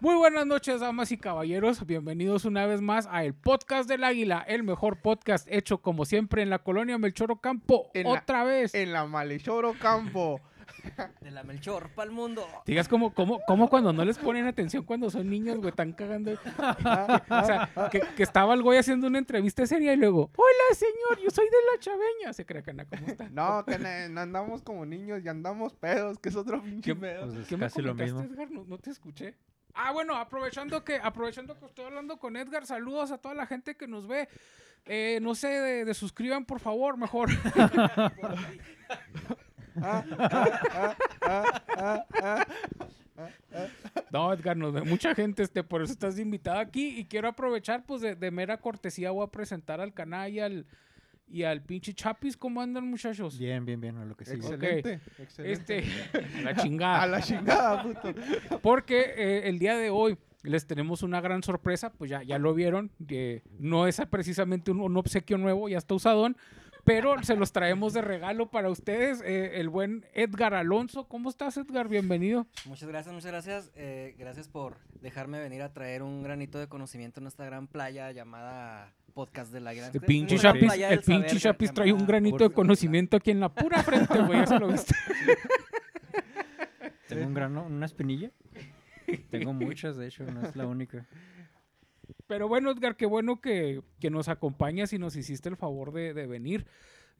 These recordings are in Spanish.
Muy buenas noches, damas y caballeros. Bienvenidos una vez más a el podcast del Águila, el mejor podcast hecho como siempre en la colonia Melchoro Campo. En la- Otra vez. En la Malechoro Campo. De la Melchor pa'l mundo. Digas como, como, como cuando no les ponen atención cuando son niños, güey, están cagando. o sea, que, que estaba el güey haciendo una entrevista seria y luego, hola señor, yo soy de la chaveña. Se cree que anda como está. No, que ne- no andamos como niños y andamos pedos, que es otro pinche ¿Qué- pedo. Pues es ¿Qué me casi lo comentaste, mismo. Edgar? No, no te escuché. Ah, bueno, aprovechando que, aprovechando que estoy hablando con Edgar, saludos a toda la gente que nos ve. Eh, no sé, de, de suscriban, por favor, mejor. No, Edgar, nos ve mucha gente, este, por eso estás invitada aquí. Y quiero aprovechar, pues, de, de mera cortesía, voy a presentar al canal y al, y al pinche Chapis. ¿Cómo andan, muchachos? Bien, bien, bien, a lo que sigue. Excelente, excelente. Este, la A chingada. la chingada, puto. Porque eh, el día de hoy les tenemos una gran sorpresa, pues ya, ya lo vieron, que no es precisamente un, un obsequio nuevo, ya está usadón, pero se los traemos de regalo para ustedes, eh, el buen Edgar Alonso. ¿Cómo estás, Edgar? Bienvenido. Muchas gracias, muchas gracias. Eh, gracias por dejarme venir a traer un granito de conocimiento en esta gran playa llamada Podcast de la Gran. El pinche Chapis, playa el pinche Chapis trae un granito de conocimiento aquí en la pura frente, güey, se lo viste. Tengo un grano, una espinilla. Tengo muchas, de hecho, no es la única. Pero bueno, Edgar, qué bueno que, que nos acompañas y nos hiciste el favor de, de venir.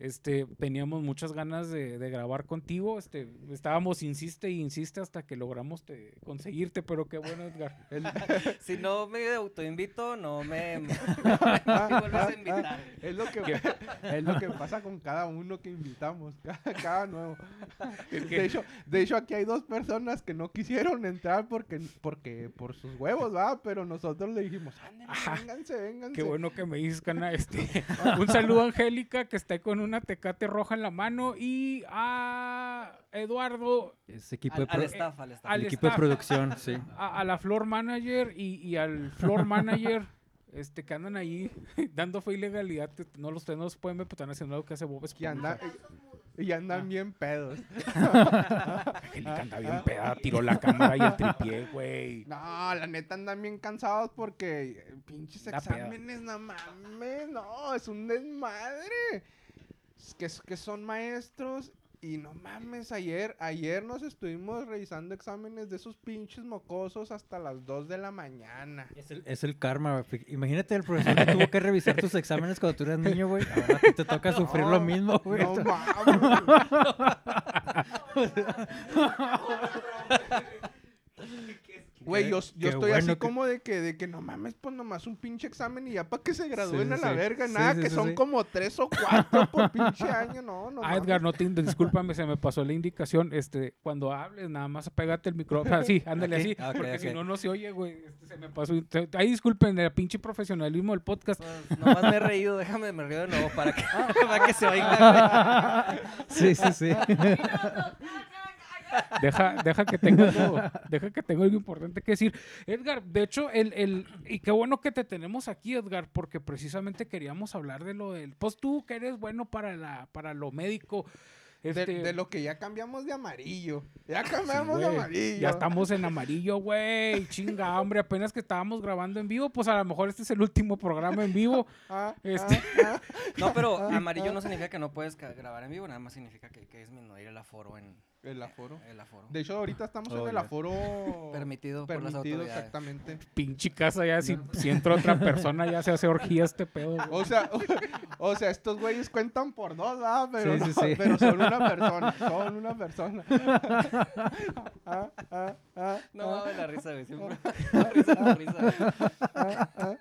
Este, teníamos muchas ganas de, de grabar contigo. Este, estábamos insiste y insiste hasta que logramos te- conseguirte, pero qué bueno, Edgar. Si no me autoinvito, no me, no me vuelves a invitar. Es lo que, es lo que pasa con cada uno que invitamos, cada, cada nuevo. De hecho, de hecho, aquí hay dos personas que no quisieron entrar porque, porque por sus huevos, ¿va? Pero nosotros le dijimos, "Ándale, vénganse, vénganse. Qué bueno que me dices, Cana. Este, un saludo a Angélica, que está con una tecate roja en la mano, y a Eduardo, Es equipo Al, de, al staff, al staff. al el equipo de producción, sí. a, a la floor manager y, y al floor manager. Este, que andan ahí dando fe y legalidad, que no los no los pueden ver, pero están haciendo algo que hace Bob Y, Esponja. anda- y andan Ah. bien pedos. Angélica anda bien peda, tiró la cámara y el tripié, güey. No, la neta andan bien cansados porque pinches peda. exámenes, no mames, no, es un desmadre. Es que, que son maestros y no mames, ayer, ayer nos estuvimos revisando exámenes de esos pinches mocosos hasta las 2 de la mañana. Es el, es el karma, güey. Imagínate el profesor que tuvo que revisar tus exámenes cuando tú eras niño, güey. Ahora a ti te toca sufrir lo mismo, güey. No mames. Güey, yo, yo estoy así que- como de que, de que no mames, pues nomás un pinche examen y ya para que se gradúen sí, a la sí. verga, nada, sí, que sí, son sí. como tres o cuatro por pinche año, no, no Ah, Edgar, no te discúlpame, se me pasó la indicación. Este, cuando hables, nada más pégate el micrófono. Sí, ándale así. Porque si no, no se oye, güey. Este, se me pasó. Ahí disculpen el pinche profesionalismo del podcast. Pues, nomás me he reído, déjame me río de nuevo para que, para que se oiga. Sí, sí, sí. Deja, deja que tenga algo, deja que tenga algo importante que decir. Edgar, de hecho, el, el, y qué bueno que te tenemos aquí, Edgar, porque precisamente queríamos hablar de lo del. Pues tú que eres bueno para la, para lo médico. De, Este, de lo que ya cambiamos de amarillo. Ya sí, cambiamos de amarillo. Ya estamos en amarillo, güey. Chinga, hombre, apenas que estábamos grabando en vivo, pues a lo mejor este es el último programa en vivo. Ah, Este- ah, ah. No, pero amarillo no significa que no puedes grabar en vivo, nada más significa que, que disminuir el aforo en El aforo. el aforo. De hecho, ahorita estamos Oh, en el ya. aforo Permitido, por las permitido, autoridades. exactamente. Pinche casa, ya si, si entra otra persona, ya se hace orgía este pedo. güey. O sea, o sea, estos güeyes cuentan por dos, ¿verdad? Pero, Sí, sí, no- sí. pero son una persona, son una persona. Ah, ah, ah, No ah. mames la risa, güey. Siempre. La risa, la risa.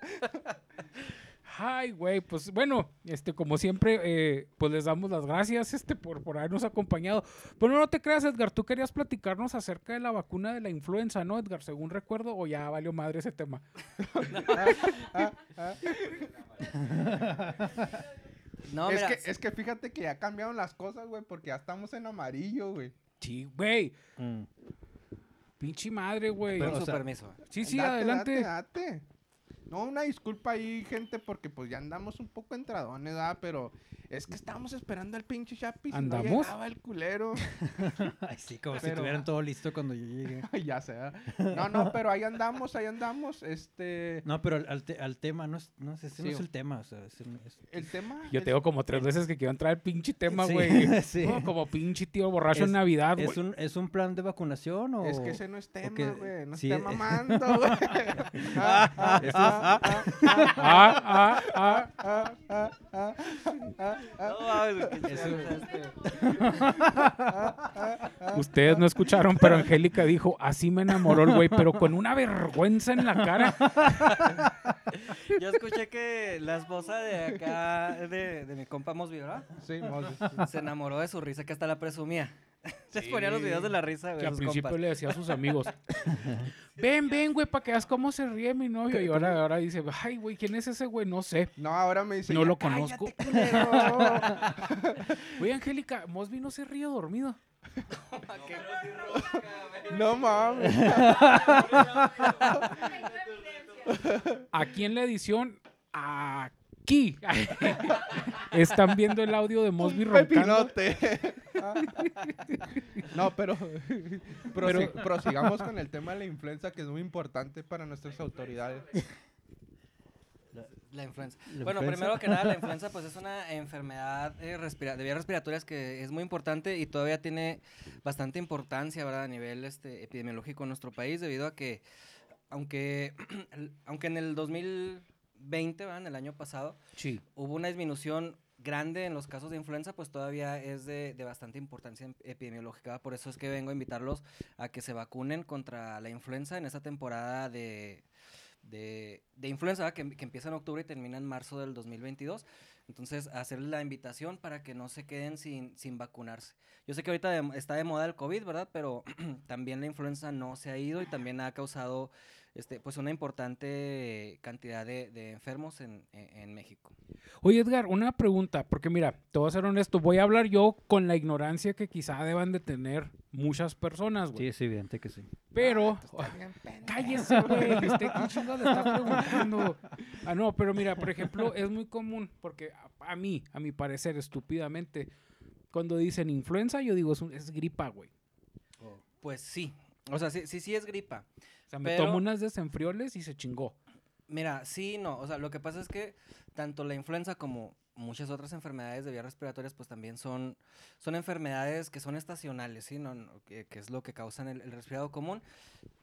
Ay, güey, pues bueno, este, como siempre, eh, pues les damos las gracias, este, por, por habernos acompañado. Pero no te creas, Edgar, tú querías platicarnos acerca de la vacuna de la influenza, ¿no, Edgar? Según recuerdo, o ya valió madre ese tema. Ah, ah. No, es, mira, que, es que fíjate que ya cambiaron las cosas, güey, porque ya estamos en amarillo, güey. Sí, güey, Mm. pinche madre, güey. con su permiso. Sí, sí, Date, adelante. Date, date. No, una disculpa ahí, gente, porque pues ya andamos un poco entradones, ¿verdad? Pero es que estábamos esperando al pinche Chapi. y ¿Andamos? No llegaba el culero. Ay, sí, como si tuvieran todo listo cuando yo llegué. ya sé, ¿verdad? No, no, pero ahí andamos, ahí andamos. Este. No, pero al, al te- al tema, no es, no, es- ese no Sí. es el tema, o sea, es, es- El tema. Yo es- te digo como tres veces que quiero entrar al pinche tema, güey. sí. No, como pinche tío borracho en Navidad, güey. ¿Es un, ¿Es un plan de vacunación o...? Es que ese no es tema, que- güey. No eh. mamando, güey. Ah, ah, es- ah, ah, Ah, ah, ah. ah, ah, ah, ah, ah. Este. Ustedes no escucharon, pero Angélica dijo, así me enamoró el güey, pero con una vergüenza en la cara. Yo escuché que la esposa de acá, de, de mi compa Mosby, ¿verdad? Sí, Moses. Se enamoró de su risa, que hasta la presumía. Se ponía los videos de la risa, güey. Que al principio compas. le decía a sus amigos, ven, ven, güey, para que veas cómo se ríe mi novio. Y ahora, ahora dice, ay, güey, ¿quién es ese güey? No sé. No, ahora me dice. No "Ya lo conozco". culero". Oye, Angélica, Mosby no se ríe dormido. no mames. Aquí en la edición, aquí, están viendo el audio de Mosby Un roncando. pepinote. no, pero, prosi- prosigamos con el tema de la influenza, que es muy importante para nuestras autoridades. La influenza. ¿La bueno, influenza? primero que nada, la influenza pues es una enfermedad eh, respira- de vías respiratorias que es muy importante y todavía tiene bastante importancia, ¿verdad? A nivel este, epidemiológico en nuestro país debido a que, aunque, aunque en el 2020, ¿verdad? En el año pasado, Sí. hubo una disminución grande en los casos de influenza, pues todavía es de, de bastante importancia em- epidemiológica. Por eso es que vengo a invitarlos a que se vacunen contra la influenza en esta temporada de, de, de influenza que, que empieza en octubre y termina en marzo del 2022. Entonces, hacerles la invitación para que no se queden sin, sin vacunarse. Yo sé que ahorita está de moda el COVID, ¿verdad? Pero también la influenza no se ha ido y también ha causado este, pues una importante cantidad de, de enfermos en, en- en México. Oye, Edgar, una pregunta, porque mira, te voy a ser honesto, voy a hablar yo con la ignorancia que quizá deban de tener muchas personas, güey. Sí, es evidente que sí. Pero, bien pendejo. cállese, güey, usted qué le está preguntando. Ah, no, pero mira, por ejemplo, es muy común, porque a, a mí, a mi parecer, estúpidamente, cuando dicen influenza, yo digo, es, un- es gripa, güey. Pues sí. O sea, sí, sí, sí es gripa. Sea, me Pero- tomo unas desenfrioles y se chingó. Mira, sí, no. O sea, lo que pasa es que tanto la influenza como muchas otras enfermedades de vías respiratorias, pues también son, son enfermedades que son estacionales, ¿sí? No, no, que, que es lo que causan el, el resfriado común.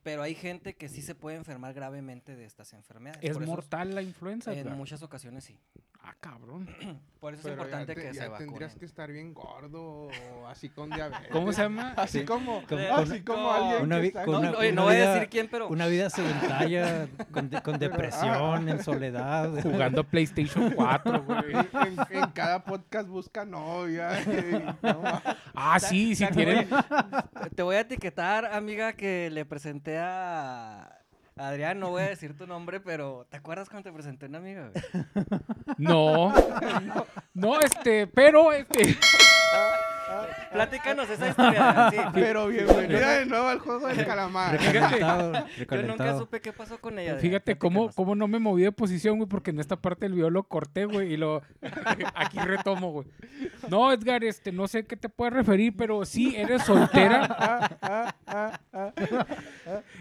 Pero hay gente que sí se puede enfermar gravemente de estas enfermedades. ¿Es Por eso mortal la influenza? En Edgar? muchas ocasiones sí. Ah, cabrón. Por eso Pero es importante ya te- que ya se vacunen. tendrías que estar bien gordo o así con diabetes. ¿Cómo se llama? Así Sí. como, Con- así con- como alguien una que está con No, una- no, oye, no una voy a vida- decir quién, pero Una vida sedentaria, con, de- con depresión, en soledad. Jugando PlayStation 4, güey. en, en cada podcast busca novia. y no Ah, sí, sí tienen. te voy a etiquetar, amiga, que le presenté a Adrián. No voy a decir tu nombre, pero ¿te acuerdas cuando te presenté una amiga? güey? No. No, este, pero este. Platícanos esa historia. sí. Pero bienvenida de nuevo al juego del calamar. Recalentado, Yo nunca recalentado. supe qué pasó con ella. Fíjate cómo, cómo no me moví de posición, güey, porque en esta parte del video lo corté, güey, y lo aquí retomo, güey. No, Edgar, este, no sé qué te puedes referir, pero sí eres soltera,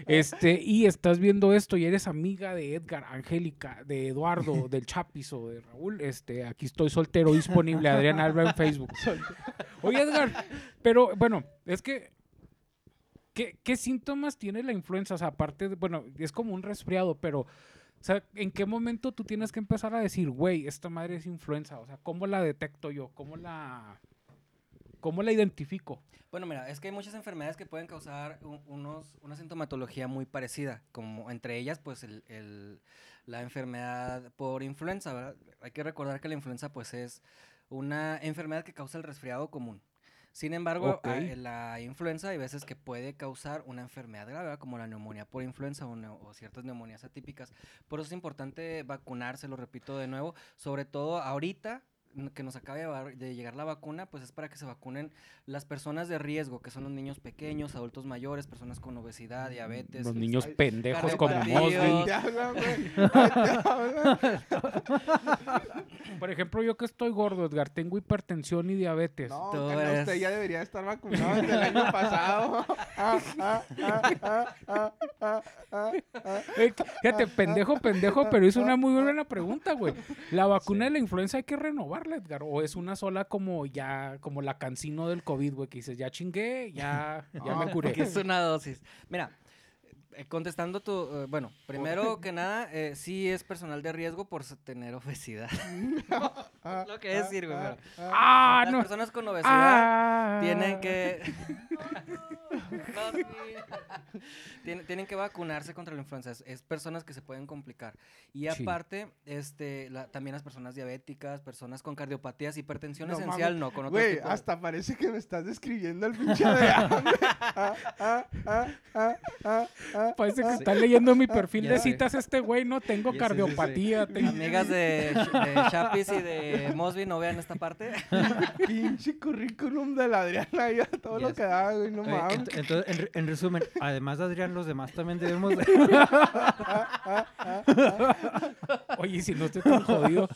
este, y estás viendo esto y eres amiga de Edgar, Angélica, de Eduardo, del Chapis o de Raúl, este, aquí estoy soltero disponible, Adrián Alba en Facebook. Oye, Edgar, pero bueno, es que ¿Qué, síntomas tiene la influenza? O sea, aparte, de, bueno, es como un resfriado, pero, o sea, ¿en qué momento tú tienes que empezar a decir, güey, esta madre es influenza? O sea, ¿cómo la detecto yo? ¿Cómo la, cómo la identifico? Bueno, mira, es que hay muchas enfermedades que pueden causar un- unos, una sintomatología muy parecida, como entre ellas, pues, el- la enfermedad por influenza, ¿verdad? Hay que recordar que la influenza, pues, es una enfermedad que causa el resfriado común. Sin embargo, a- la influenza hay veces que puede causar una enfermedad grave, ¿verdad? como la neumonía por influenza o, o ciertas neumonías atípicas. Por eso es importante vacunarse, lo repito de nuevo, sobre todo ahorita, que nos acaba de, llegar la vacuna, pues es para que se vacunen las personas de riesgo, que son los niños pequeños, adultos mayores, personas con obesidad, diabetes. Los niños Ay, pendejos como. Mosby. Por ejemplo, yo que estoy gordo, Edgar, tengo hipertensión y diabetes. No, usted ya debería estar vacunado desde el año pasado. Fíjate, pendejo, pendejo, pero hizo una muy buena pregunta, güey. ¿La vacuna de la influenza hay que Edgar? ¿O es una sola como ya, como la cancino del COVID, güey? Que dices, ya chingué, ya, ya me No, curé. que es una dosis. Mira, eh, contestando tu, eh, bueno, primero que nada, eh, sí es personal de riesgo por tener obesidad. Ah, Lo que decir, güey, ah, pero- ah. ¡Ah, Las no! personas con obesidad ¡Ah! tienen que. Tien- tienen que vacunarse contra la influenza. Es, es personas que se pueden complicar. Y Sí. aparte, este, la- también las personas diabéticas, personas con cardiopatías, hipertensión No esencial, mames. no, con Güey, de- hasta parece que me estás describiendo el pinche Adrián. güey. Ah, ah, ah, ah, ah, ah, Parece que ah. está leyendo mi perfil Ya de sé. citas este güey, no tengo Ya sí, sí. cardiopatía. tengo- Amigas de, de Chapis y de Mosby, no vean esta parte. Pinche currículum del Adrián ahí a todo Ya lo que da, güey, no mames. Ent- entonces, en, re- en resumen, además de Adrián, los demás también debemos de... Oye, si no estoy tan jodido.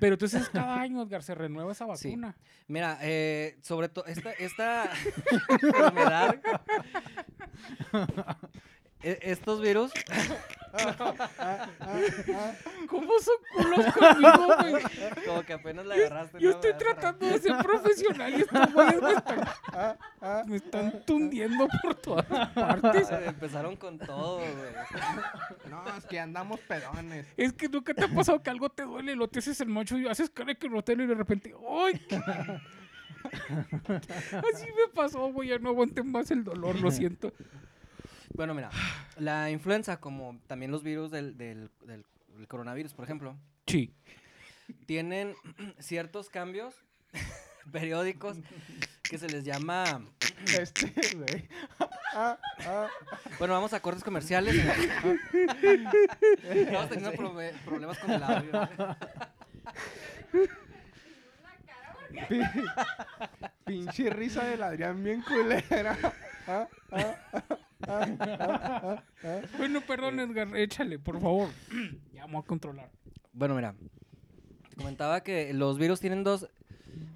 Pero entonces cada año, Edgar, se renueva esa Sí. vacuna. Mira, eh, sobre todo esta, esta enfermedad, estos virus, ¿Cómo son culos conmigo, güey? como que apenas la agarraste. Yo estoy tratando de ser profesional y estos güeyes me están, me están tundiendo por todas partes. Eh, Empezaron con todo, güey. No, es que andamos pedones. Es que nunca te ha pasado que algo te duele y lo te haces el macho y haces cara de que no te y de repente, ¡ay! Así me pasó, güey, ya no aguanté más el dolor, lo siento. Bueno, mira, la influenza, como también los virus del, del- del- del coronavirus, por ejemplo, Sí. tienen ciertos cambios periódicos que se les llama... Este, güey. Ah, ah, Bueno, vamos a cortes comerciales. Estamos teniendo problemas con el audio. pi- Pinche risa del Adrián bien culera. Ah, ah, ah. Bueno, perdón, Edgar, échale, por favor. Ya vamos a controlar. Bueno, mira, te comentaba que los virus tienen dos,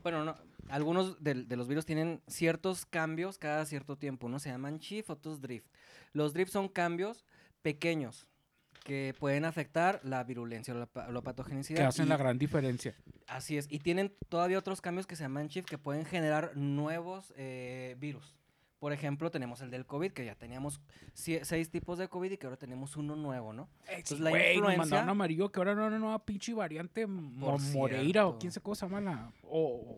bueno, no, algunos de, de los virus tienen ciertos cambios cada cierto tiempo, unos se llaman shift, otros drift. Los drift son cambios pequeños que pueden afectar la virulencia o la, patogenicidad. Que hacen y- la gran diferencia. Así es, y tienen todavía otros cambios que se llaman shift que pueden generar nuevos eh, virus. Por ejemplo, tenemos el del COVID, que ya teníamos seis tipos de COVID y que ahora tenemos uno nuevo, ¿no? Entonces, la nos influencia- mandaron amarillo que ahora no una nueva pinche variante Moreira o quién se cosa mala. O,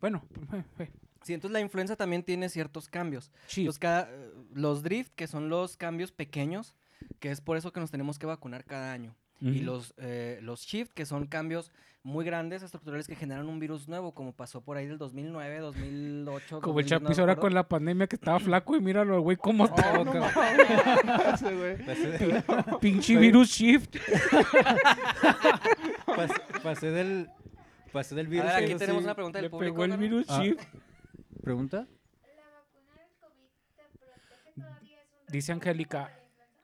bueno, eh, eh, Sí, entonces la influenza también tiene ciertos cambios. sí. Los, cada- eh, los drift, que son los cambios pequeños, que es por eso que nos tenemos que vacunar cada año. Y los, eh, los shift, que son cambios muy grandes, estructurales, que generan un virus nuevo, como pasó por ahí del 2009, 2008. Como el 2010, no Chapis ahora con la pandemia que estaba flaco y míralo, güey, cómo está. Oh, no cabrón. mames. Ese, güey. Pinche virus shift. Pas- pasé del... Pasé del A virus. ver, aquí tenemos sí. una pregunta del Le público. pegó el ¿no? virus Ah. shift. ¿Pregunta? Dice Angélica,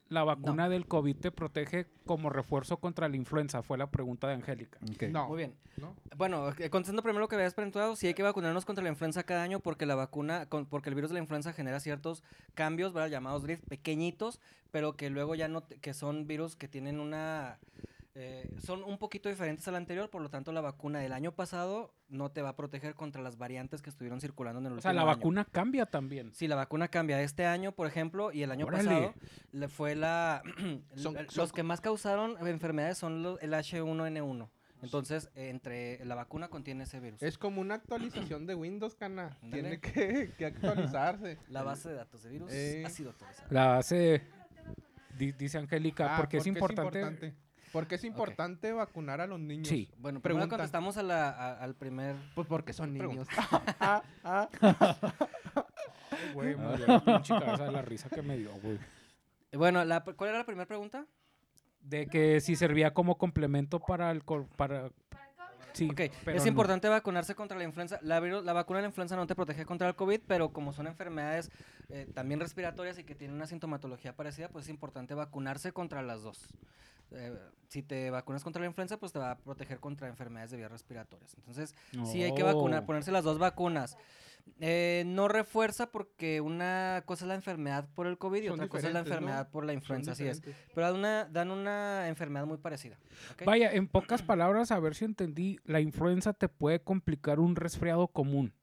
la vacuna del COVID te protege como refuerzo contra la influenza. Fue la pregunta de Angélica. No. Muy bien. ¿no? Bueno, eh, contestando primero lo que habías preguntado, sí hay que vacunarnos contra la influenza cada año porque la vacuna, con- porque el virus de la influenza genera ciertos cambios, ¿verdad? Llamados drift, pequeñitos, pero que luego ya no, te- que son virus que tienen una, eh, son un poquito diferentes al anterior, por lo tanto la vacuna del año pasado no te va a proteger contra las variantes que estuvieron circulando en el O último sea, la año. vacuna cambia también. Sí, la vacuna cambia. Este año, por ejemplo, y el año Órale. pasado, le fue la... Son- los son- que más causaron enfermedades son los, el H1N1. Entonces, entre la vacuna contiene ese virus. Es como una actualización de Windows, cana. Tiene que, que actualizarse. La base de datos de virus Eh. ha sido actualizada. La di- dice Angélica, Ah, porque es importante. Porque es importante vacunar a los niños. Sí. Bueno, primero Pregunta. contestamos a la, a- al primer... Pues porque son niños. Pregunta. Ah, ah, Güey, cabeza de la risa que me dio, güey. Bueno, la, ¿cuál era la primera pregunta? De que si servía como complemento para el... cor- Para... Sí, Ok, pero es no. importante vacunarse contra la influenza. La vacuna de la influenza no te protege contra el COVID, pero como son enfermedades eh, también respiratorias y que tienen una sintomatología parecida, pues es importante vacunarse contra las dos. Eh, si te vacunas contra la influenza, pues te va a proteger contra enfermedades de vías respiratorias. Entonces, sí hay que vacunar, Oh. ponerse las dos vacunas. Eh, no refuerza porque una cosa es la enfermedad por el COVID y Son otra cosa es la enfermedad por la influenza, así es. Pero dan una, dan una enfermedad muy parecida. Vaya, en pocas palabras, a ver si entendí, la influenza te puede complicar un resfriado común.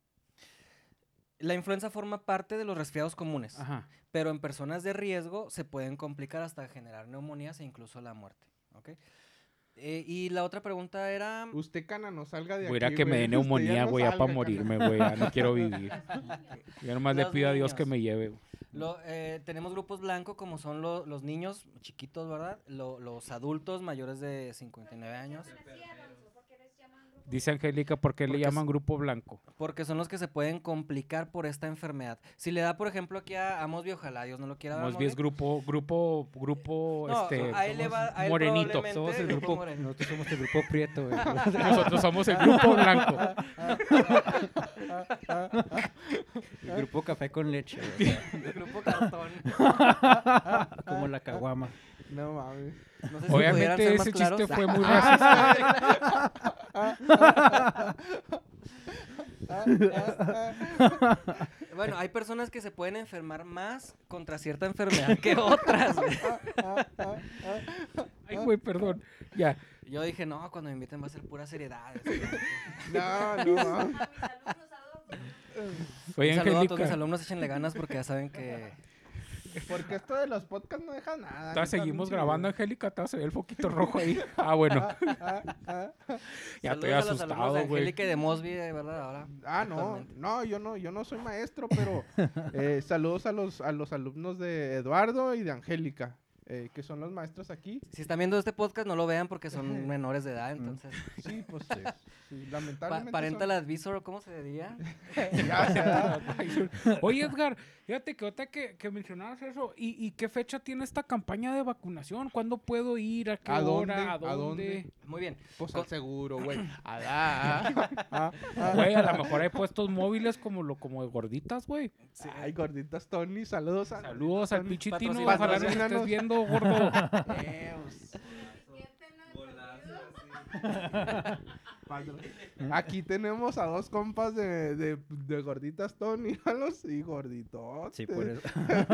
La influenza forma parte de los resfriados comunes, Ajá. pero en personas de riesgo se pueden complicar hasta generar neumonías e incluso la muerte. ¿ok? Eh, y la otra pregunta era... Usted, cana, no salga de Voy aquí, a que me güey. dé Usted ya neumonía, no güey, ya para morirme, güey. Ya no quiero vivir. Yo nomás le pido a Dios que me lleve. Lo, eh, tenemos grupos blancos como son lo- los niños chiquitos, ¿verdad? Lo- los adultos mayores de 59 años, Dice Angélica, ¿por qué le llaman grupo blanco? porque son los que se pueden complicar por esta enfermedad. Si le da, por ejemplo, aquí a, a Mosby, ojalá Dios no lo quiera dar. Bien es grupo, grupo, grupo, No, este, a él le va- a él morenito. Somos el grupo nosotros somos el grupo prieto. Nosotros somos el grupo blanco. El grupo café con leche, güey. grupo cartón. Como la caguama. No mames. No sé si pudieran Obviamente ese chiste fue muy racista. Bueno, hay personas que se pueden enfermar más contra cierta enfermedad que otras. Ay, güey, perdón. Ya. Yo dije, no, cuando me inviten va a ser pura seriedad. No, no. Oye, Un saludo a todos mis Angélica. alumnos, échenle ganas porque ya saben que... Porque esto de los podcasts no deja nada. Seguimos grabando, Angélica. Todavía se ve el foquito rojo ahí. Ah, bueno. Ah, ah. Ya estoy asustado, güey. Angélica de Mosby, de verdad, ahora. Ah, no, no, yo no, yo no soy maestro, pero eh, saludos a los, a los alumnos de Eduardo y de Angélica, eh, que son los maestros aquí. Si están viendo este podcast, no lo vean porque son menores de edad, entonces... Sí, pues, sí, sí, Pa lamentablemente. parental advisor, ¿cómo se diría? Ya. Oye, Edgar, fíjate que ahorita que, que mencionabas eso, ¿y, y qué fecha tiene esta campaña de vacunación? ¿Cuándo puedo ir? ¿A qué ¿A dónde? hora? ¿A ¿A dónde? dónde? Muy bien. Pues Con- al seguro, güey. Ah, ah, ah, ah. Güey, a lo mejor hay puestos móviles como lo como de gorditas, güey. Ay, gorditas Tony, saludos a Saludos al pichitino. Ojalá nos estés viendo, gordo. Aquí tenemos a dos compas de, de, de gorditas Tony, y gorditos. Sí, por eso.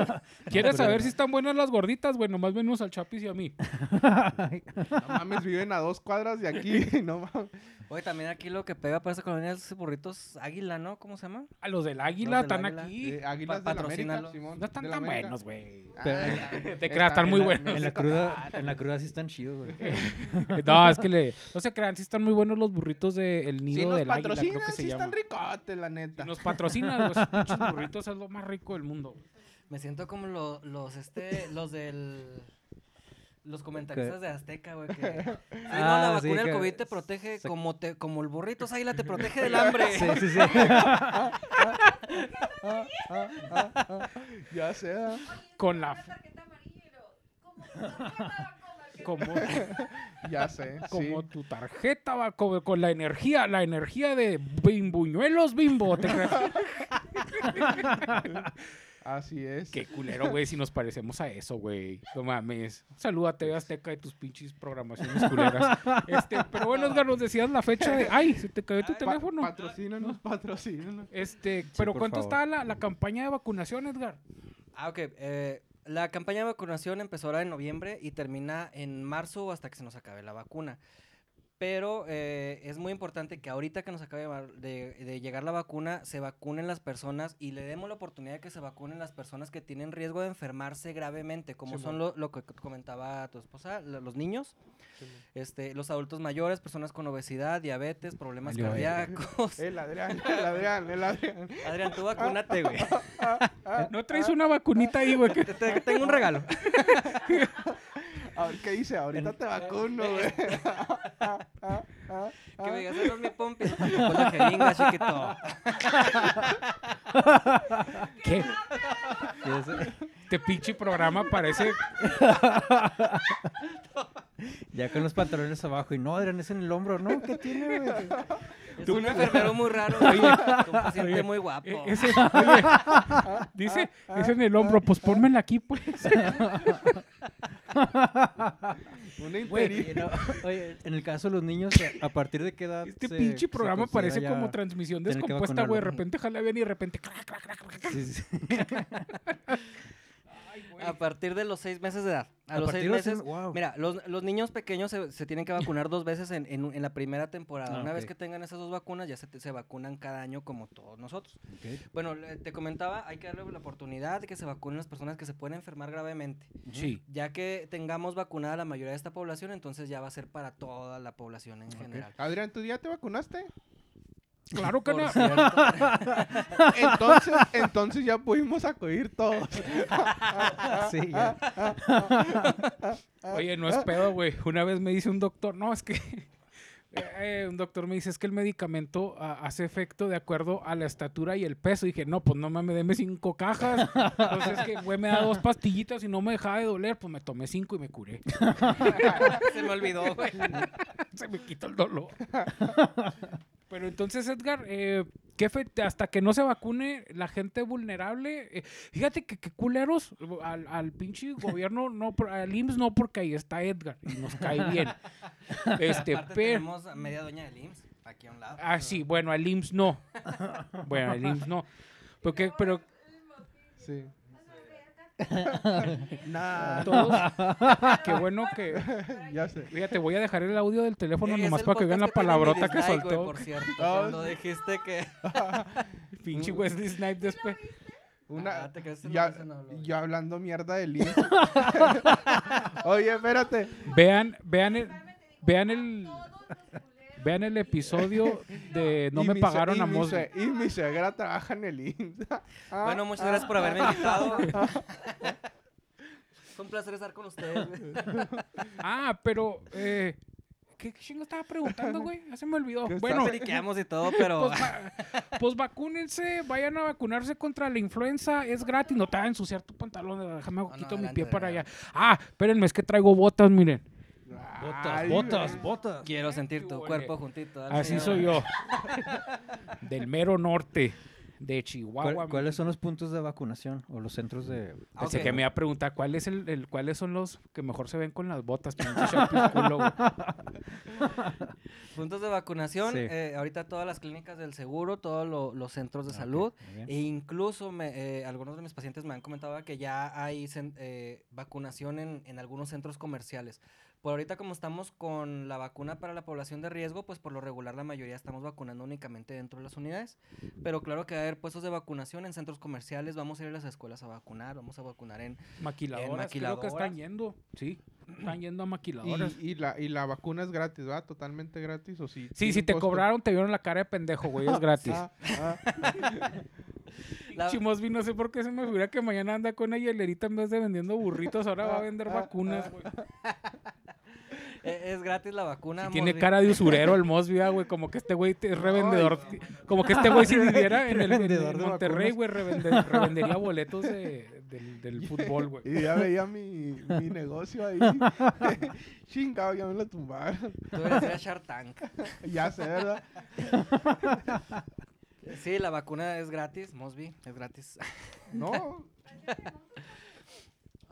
¿Quieres saber si están buenas las gorditas? Bueno, más venimos al Chapis y a mí. No mames, viven a dos cuadras de aquí. No mames. Oye, también aquí lo que pega para esa colonia es burritos águila, ¿no? ¿Cómo se llama? A los del Águila Los del están Águila. aquí. Eh, Águilas Pa- de la América, patrocínalo. Simón. no están de la tan América. buenos, güey. Ah, Te creas, están muy la- buenos. En la cruda, en la cruda sí están chidos, güey. No, es que le... No se crean, sí están muy buenos los burritos del Si nido del Águila, creo patrocinan, que se sí están ricotes, la neta. Si nos patrocinan, los burritos es lo más rico del mundo. Me siento como lo- los, este, los del... Los comentaristas de Azteca, güey, que... Sí, no, la Ah, sí, vacuna del COVID te protege se- como, te, como el burritos águila te protege del hambre. Sí, sí, sí. Ya sea. Con la... Como, Ya sé. como sí. tu tarjeta va con la energía, la energía de bimbuñuelos bimbo. ¿te? Así es. Qué culero, güey, si nos parecemos a eso, güey. No mames. Saluda a TV Azteca de tus pinches programaciones culeras. Este, pero bueno, Edgar, nos decías la fecha de... ¡Ay! Se te cayó tu Pa- teléfono. patrocínanos, patrocínanos. Este, pero ¿cuánto favor. está la, la campaña de vacunación, Edgar? Ah, ok. eh, la campaña de vacunación empezó ahora en noviembre y termina en marzo o hasta que se nos acabe la vacuna. Pero eh, es muy importante que ahorita que nos acabe de de, llegar la vacuna, se vacunen las personas y le demos la oportunidad de que se vacunen las personas que tienen riesgo de enfermarse gravemente, como son lo, lo que comentaba tu esposa, lo- los niños, este, los adultos mayores, personas con obesidad, diabetes, problemas cardíacos. El Adrián, el Adrián, el Adrián. Adrián, tú vacúnate, güey. ¿No traes una vacunita ahí, güey? te- tengo un regalo. A ver, ¿qué dice? Ahorita te vacuno, güey. Que me digas, "Esa es mi pompi. Con la jeringa, chiquito. ¿Qué? Este pinche programa parece... Ya con los pantalones abajo. Y no, Adrián, es en el hombro. No, ¿qué tiene, güey? Es un enfermero muy raro, güey. Un paciente Oye, muy guapo. E- ese- oye, dice, es en el hombro, pues pónmela aquí, pues. Una Güey, interi- no, oye, en el caso de los niños, ¿a partir de qué edad? Este se- pinche programa parece como transmisión descompuesta, güey. De repente jala bien y de repente... Sí, sí, A partir de los seis meses de edad. A, A los seis meses. seis- wow. Mira, los, los niños pequeños se, se tienen que vacunar dos veces en, en, en la primera temporada. Ah, Una vez que tengan esas dos vacunas, ya se, te- se vacunan cada año como todos nosotros. Ok. Bueno, le- te comentaba, hay que darle la oportunidad de que se vacunen las personas que se pueden enfermar gravemente. Sí. Ya que tengamos vacunada la mayoría de esta población, entonces ya va a ser para toda la población en general. Adrián, ¿tú ya te vacunaste? Claro que Por no. cierto. Entonces, entonces ya pudimos acudir todos. Sí, ya. Oye, no es pedo, güey. Una vez me dice un doctor, no, es que eh, un doctor me dice, es que el medicamento ah, hace efecto de acuerdo a la estatura y el peso. dije, no, pues no mames, deme cinco cajas. Entonces es que, güey, me da dos pastillitas y no me dejaba de doler, pues me tomé cinco y me curé. Se me olvidó, güey. Se me quitó el dolor. Pero entonces, Edgar, eh, ¿qué fe- hasta que no se vacune la gente vulnerable? eh, fíjate que, que culeros al, al pinche gobierno, no, por- al IMSS no, porque ahí está Edgar y nos cae bien. Este, pero... tenemos a media doña del IMSS aquí a un lado. Ah, sí, bueno, al IMSS no. Bueno, al IMSS no. Porque, pero Sí. Nah, todos... Qué bueno que... ya sé. Fíjate, voy a dejar el audio del teléfono Es nomás para que vean la palabrota que güey, soltó. por cierto, Ah, cuando dijiste que... Pinche Wesley Snipes después. Una, Ah, ya, que yo hablando mierda del IMSS. Oye, espérate. Vean, vean el, vean el, vean el episodio de No Y me pagaron a Mosby. Y mi suegra trabaja en el IMSS. Ah, Bueno, muchas gracias por haberme invitado. Fue un placer estar con ustedes. Ah, pero eh, ¿qué chingo estaba preguntando, güey? Ya se me olvidó. ¿Qué Bueno, Nos friqueamos y todo, pero... pues, va- pues vacúnense, vayan a vacunarse contra la influenza, es gratis, no te va a ensuciar tu pantalón, déjame no, quito mi adelante, pie para allá. Ah, espérenme, es que traigo botas, miren. Botas, Ay, botas, güey. botas. Quiero sentir tu cuerpo juntito. dale, Así señor. soy yo. Del mero norte de ¿Cuál- Chihuahua. ¿Cuáles son los puntos de vacunación o los centros de...? Ah, Pensé ok. que me iba a preguntar ¿cuál es el, el- cuáles son los que mejor se ven con las botas, pinche chapisculo, güey? Puntos de vacunación, Sí. eh, ahorita todas las clínicas del seguro, todos lo- los centros de Ah, ok, salud, muy bien. e incluso me, eh, algunos de mis pacientes me han comentado que ya hay cen- eh, vacunación en, en algunos centros comerciales. Por ahorita como estamos con la vacuna para la población de riesgo, pues por lo regular la mayoría estamos vacunando únicamente dentro de las unidades. Pero claro que va a haber puestos de vacunación en centros comerciales, vamos a ir a las escuelas a vacunar, vamos a vacunar en... Maquiladoras, creo que maquiladoras. están yendo. Sí, están yendo a maquiladoras. Y, y la, y la vacuna es gratis, ¿verdad? Totalmente gratis. ¿o sí, Sí, si te costo? cobraron, te vieron la cara de pendejo, güey, es gratis. Ah, ah. La- Chimosby, no sé por qué se me figura que mañana anda con una hielerita en vez de vendiendo burritos, ahora va a vender Ah, vacunas, ah. güey. Eh, es gratis la vacuna. Y tiene cara de usurero el Mosby, ah, güey, como que este güey es revendedor. Como que este güey si viviera en, el, en- Revendedor en de Monterrey, güey, revende- revendería boletos de- del, del fútbol, güey. Y ya veía mi, mi negocio ahí. Chingado, ya me lo tumbaron. Tú a Shark Tank. Ya sé, ¿verdad? Sí, la vacuna es gratis, Mosby, es gratis. No.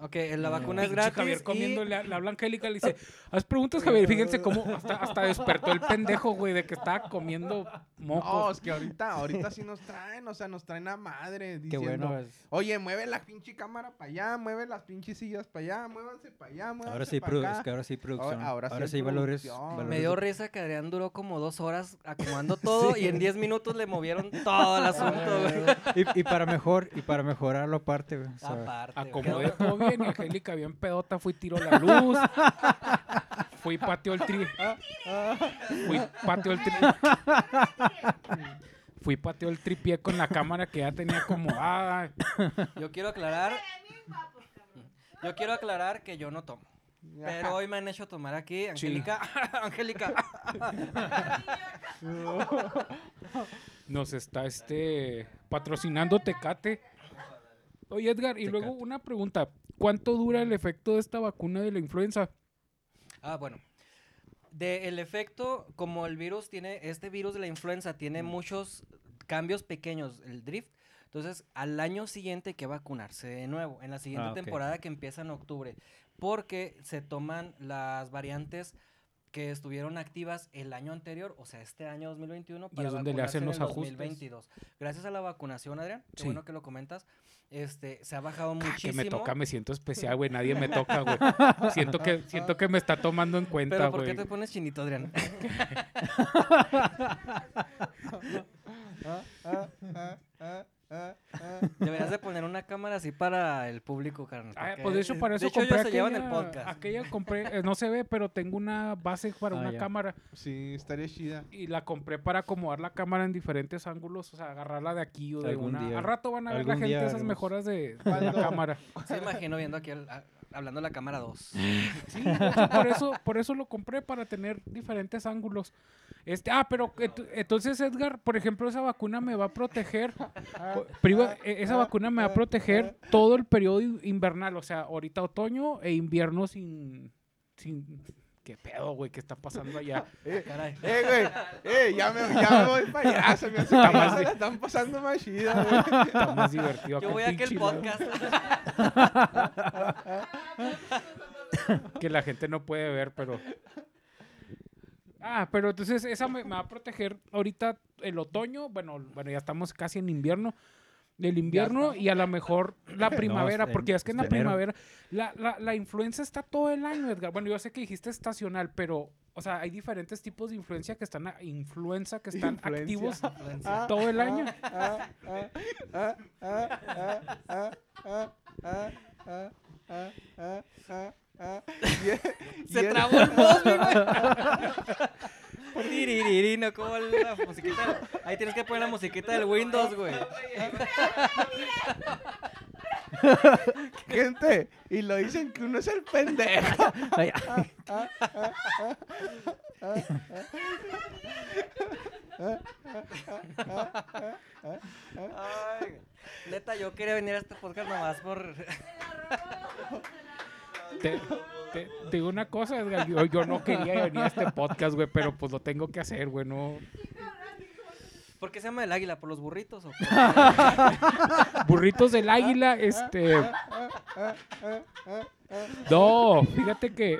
Ok, la vacuna es gratis. Javier y- comiendo, le, le habla a Angélica, le dice, haz preguntas, Javier. Fíjense cómo hasta, hasta despertó el pendejo, güey, de que estaba comiendo No, mocos. es que ahorita, ahorita sí nos traen, o sea, nos traen a madre Qué diciendo, bueno. es- oye, mueve la pinche cámara para allá, mueve las pinches sillas para allá, muévanse para allá, muévanse Ahora sí, para acá. es que ahora sí producción. ahora sí valores. Me dio risa que Adrián duró como dos horas acomodando todo y en 10 minutos le movieron todo el asunto, güey. y, y para mejor, y para mejorarlo aparte, güey. o sea, Aparte. güey. Acomodé todo bien y Angélica bien pedota, fui tiro la luz. Fui patio el tri. Fui patio el tri. Fui pateo el tripié con la cámara que ya tenía acomodada. Yo quiero aclarar. Yo quiero aclarar que yo no tomo. Pero hoy me han hecho tomar aquí, Angélica. Angélica. Nos está este patrocinando Tecate. Oye, Edgar, y luego una pregunta. ¿Cuánto dura el efecto de esta vacuna de la influenza? Ah, bueno. De el efecto, como el virus tiene, este virus de la influenza tiene muchos cambios pequeños, el drift. Entonces, al año siguiente hay que vacunarse de nuevo, en la siguiente Ah, temporada que empieza en octubre, porque se toman las variantes que estuvieron activas el año anterior, o sea, este año 2021, Y para es donde le hacen en los el ajustes. 2022. Gracias a la vacunación, Adrián, qué Sí. bueno que lo comentas, este, se ha bajado Ah, muchísimo. que me toca, me siento especial, güey. Nadie me toca, güey. Siento que, siento que me está tomando en cuenta, Pero ¿por qué güey. te pones chinito, Adrián? Ah, ah. Deberías de poner una cámara así para el público, carnal. Ah, pues de hecho, para eso de hecho, compré ellos se llevan el aquella- podcast. Aquella compré, eh, no se ve, pero tengo una base para Ah, una ya. cámara. Sí, estaría chida. Y la compré para acomodar la cámara en diferentes ángulos, o sea, agarrarla de aquí o de Algún una. día- Al rato van a ver la gente día esas mejoras de, de la cámara. Se imagino viendo aquí al- a- hablando la cámara 2. Sí, hecho, por eso, por eso lo compré para tener diferentes ángulos. Este, ah, pero ent- entonces Edgar, por ejemplo, esa vacuna me va a proteger. o- priva- e- esa vacuna me va a proteger todo el periodo in- invernal, o sea, ahorita otoño e invierno sin, sin, qué pedo, güey, qué está pasando allá. Eh, Caray. eh, güey. Eh, ya me, ya me voy para allá. Se me hace que más se la están pasando más chida, güey. Está más divertido. Yo voy en a aquel pinche lado, podcast. que la gente no puede ver, pero. Ah, pero entonces esa me, me va a proteger ahorita el otoño. Bueno, bueno, ya estamos casi en invierno del invierno y a lo mejor la primavera, no, porque es que en la primavera la, la, la, influenza está todo el año, Edgar. Bueno, yo sé que dijiste estacional, pero, o sea, hay diferentes tipos de influencia que están, a, influenza que están activos todo el año. Se trabó el. Tiriririno, como la musiquita. Ahí tienes que poner la musiquita del Windows, güey. Gente, y lo dicen que uno es el pendejo. Ay, Ay, neta, yo quería venir a este podcast nomás por. Te, te- te digo una cosa, Edgar. Yo, yo no quería venir a este podcast, güey, pero pues lo tengo que hacer, güey. No. ¿Por qué se llama el águila? ¿Por los burritos o? Burritos del águila, este. No, fíjate que.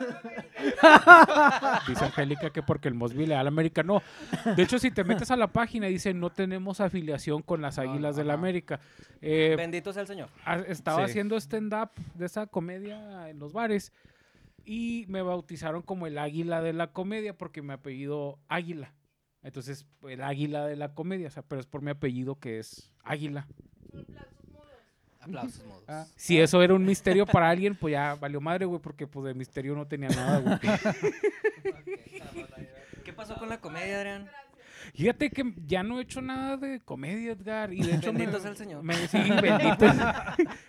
Dice Angélica que porque el Mosby le da a la América. No. De hecho, si te metes a la página, dice no tenemos afiliación con las águilas de la. América. Eh, Bendito sea el Señor. a- estaba Sí. haciendo stand-up de esa comedia en los bares y me bautizaron como el águila de la comedia porque mi apellido Águila. Entonces, el águila de la comedia, o sea, pero es por mi apellido que es Águila. Aplausos, modos. Ah. Si eso era un misterio para alguien, pues ya valió madre, güey, porque pues de misterio no tenía nada, güey. ¿Qué pasó con la comedia, Adrián? Fíjate que ya no he hecho nada de comedia, Edgar. Y de hecho Bendito me, sea el Señor. me- sí, bendito. es-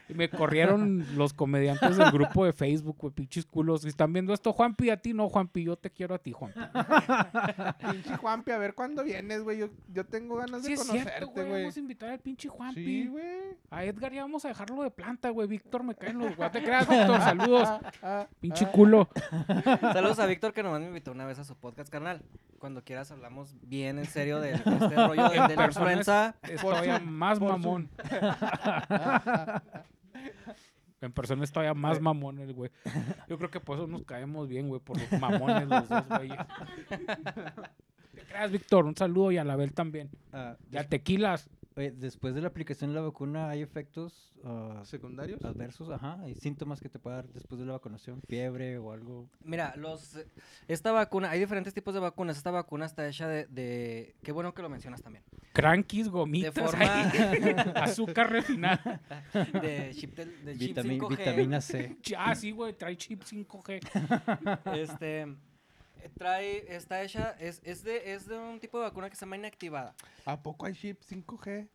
me corrieron los comediantes del grupo de Facebook, güey, pinches culos. Si están viendo esto, Juanpi, a ti no, Juanpi, yo te quiero a ti, Juanpi. Pinche Juanpi, a ver cuándo vienes, güey. Yo, yo tengo ganas Sí, de es conocerte, güey. Vamos a invitar al pinche Juanpi. Sí, güey. A Edgar ya vamos a dejarlo de planta, güey. Víctor me caen los... No te creas, Víctor, saludos. Ah, Pinche ah. culo. Saludos a Víctor que nomás me invitó una vez a su podcast, carnal. Cuando quieras hablamos bien en serio de, de este rollo de, de la persona influenza. Es todavía más mamón. En persona es todavía más mamón el güey. Yo creo que por eso nos caemos bien, güey, por los mamones los dos, güey. Creas, Víctor. Un saludo y a la Bel también. ah, Y a Tequilas. Oye, después de la aplicación de la vacuna, ¿hay efectos ah, ¿Secundarios? adversos? Ajá, hay síntomas que te puede dar después de la vacunación, fiebre o algo. Mira, los eh, esta vacuna, hay diferentes tipos de vacunas. Esta vacuna está hecha de, de qué bueno que lo mencionas también. Crankies, gomitas, De forma- azúcar refinada. De chip del- de chip Vitami- 5G. vitamina C. Ah, sí, güey, trae chip 5G. Este eh, trae está hecha es, es de es de un tipo de vacuna que se llama inactivada. ¿A poco hay chip 5G?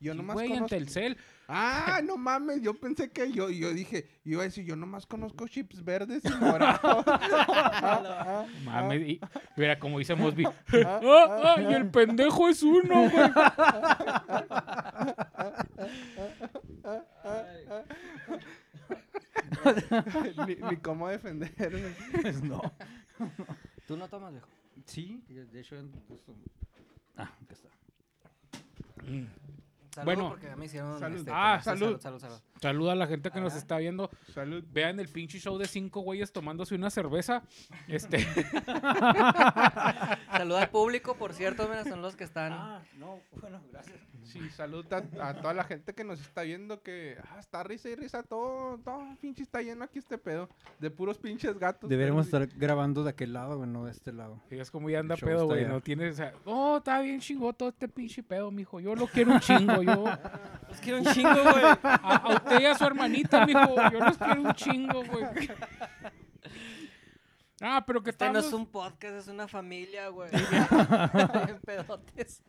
Yo Sí, nomás güey, en conozco... Telcel. Ah, no mames, yo pensé que yo, yo dije, iba a decir, yo nomás conozco chips verdes y morados. Ah, ah, Mames, y, mira, como dice Mosby. ah, ¡Ah, ah, y el pendejo es uno, güey! ni, ni cómo defenderme. Pues no. ¿Tú no tomas, viejo? Sí, de hecho. pues, Ah, acá está. Salud, Bueno. porque ya me hicieron... Salud. este, Ah, sí, salud. Salud, salud, Saluda a la gente que nos está viendo. Salud. Vean el pinche show de cinco güeyes tomándose una cerveza. Este, Salud al público, por cierto, mira, son los que están... Ah, no, bueno, gracias. Sí, salud a, a toda la gente que nos está viendo que ah, está risa y risa todo, todo pinche está lleno aquí este pedo de puros pinches gatos. Deberíamos pero estar grabando de aquel lado, güey, no de este lado. y es como ya anda pedo, güey. No tiene, o sea, oh, está bien chingón todo este pinche pedo, mijo. Yo lo quiero un chingo. Yo, Los quiero un chingo, güey. A, a usted y a su hermanita, mijo. Yo los quiero un chingo, güey. Ah, pero que Este no estamos... es un podcast, es una familia, güey. Bien pedotes.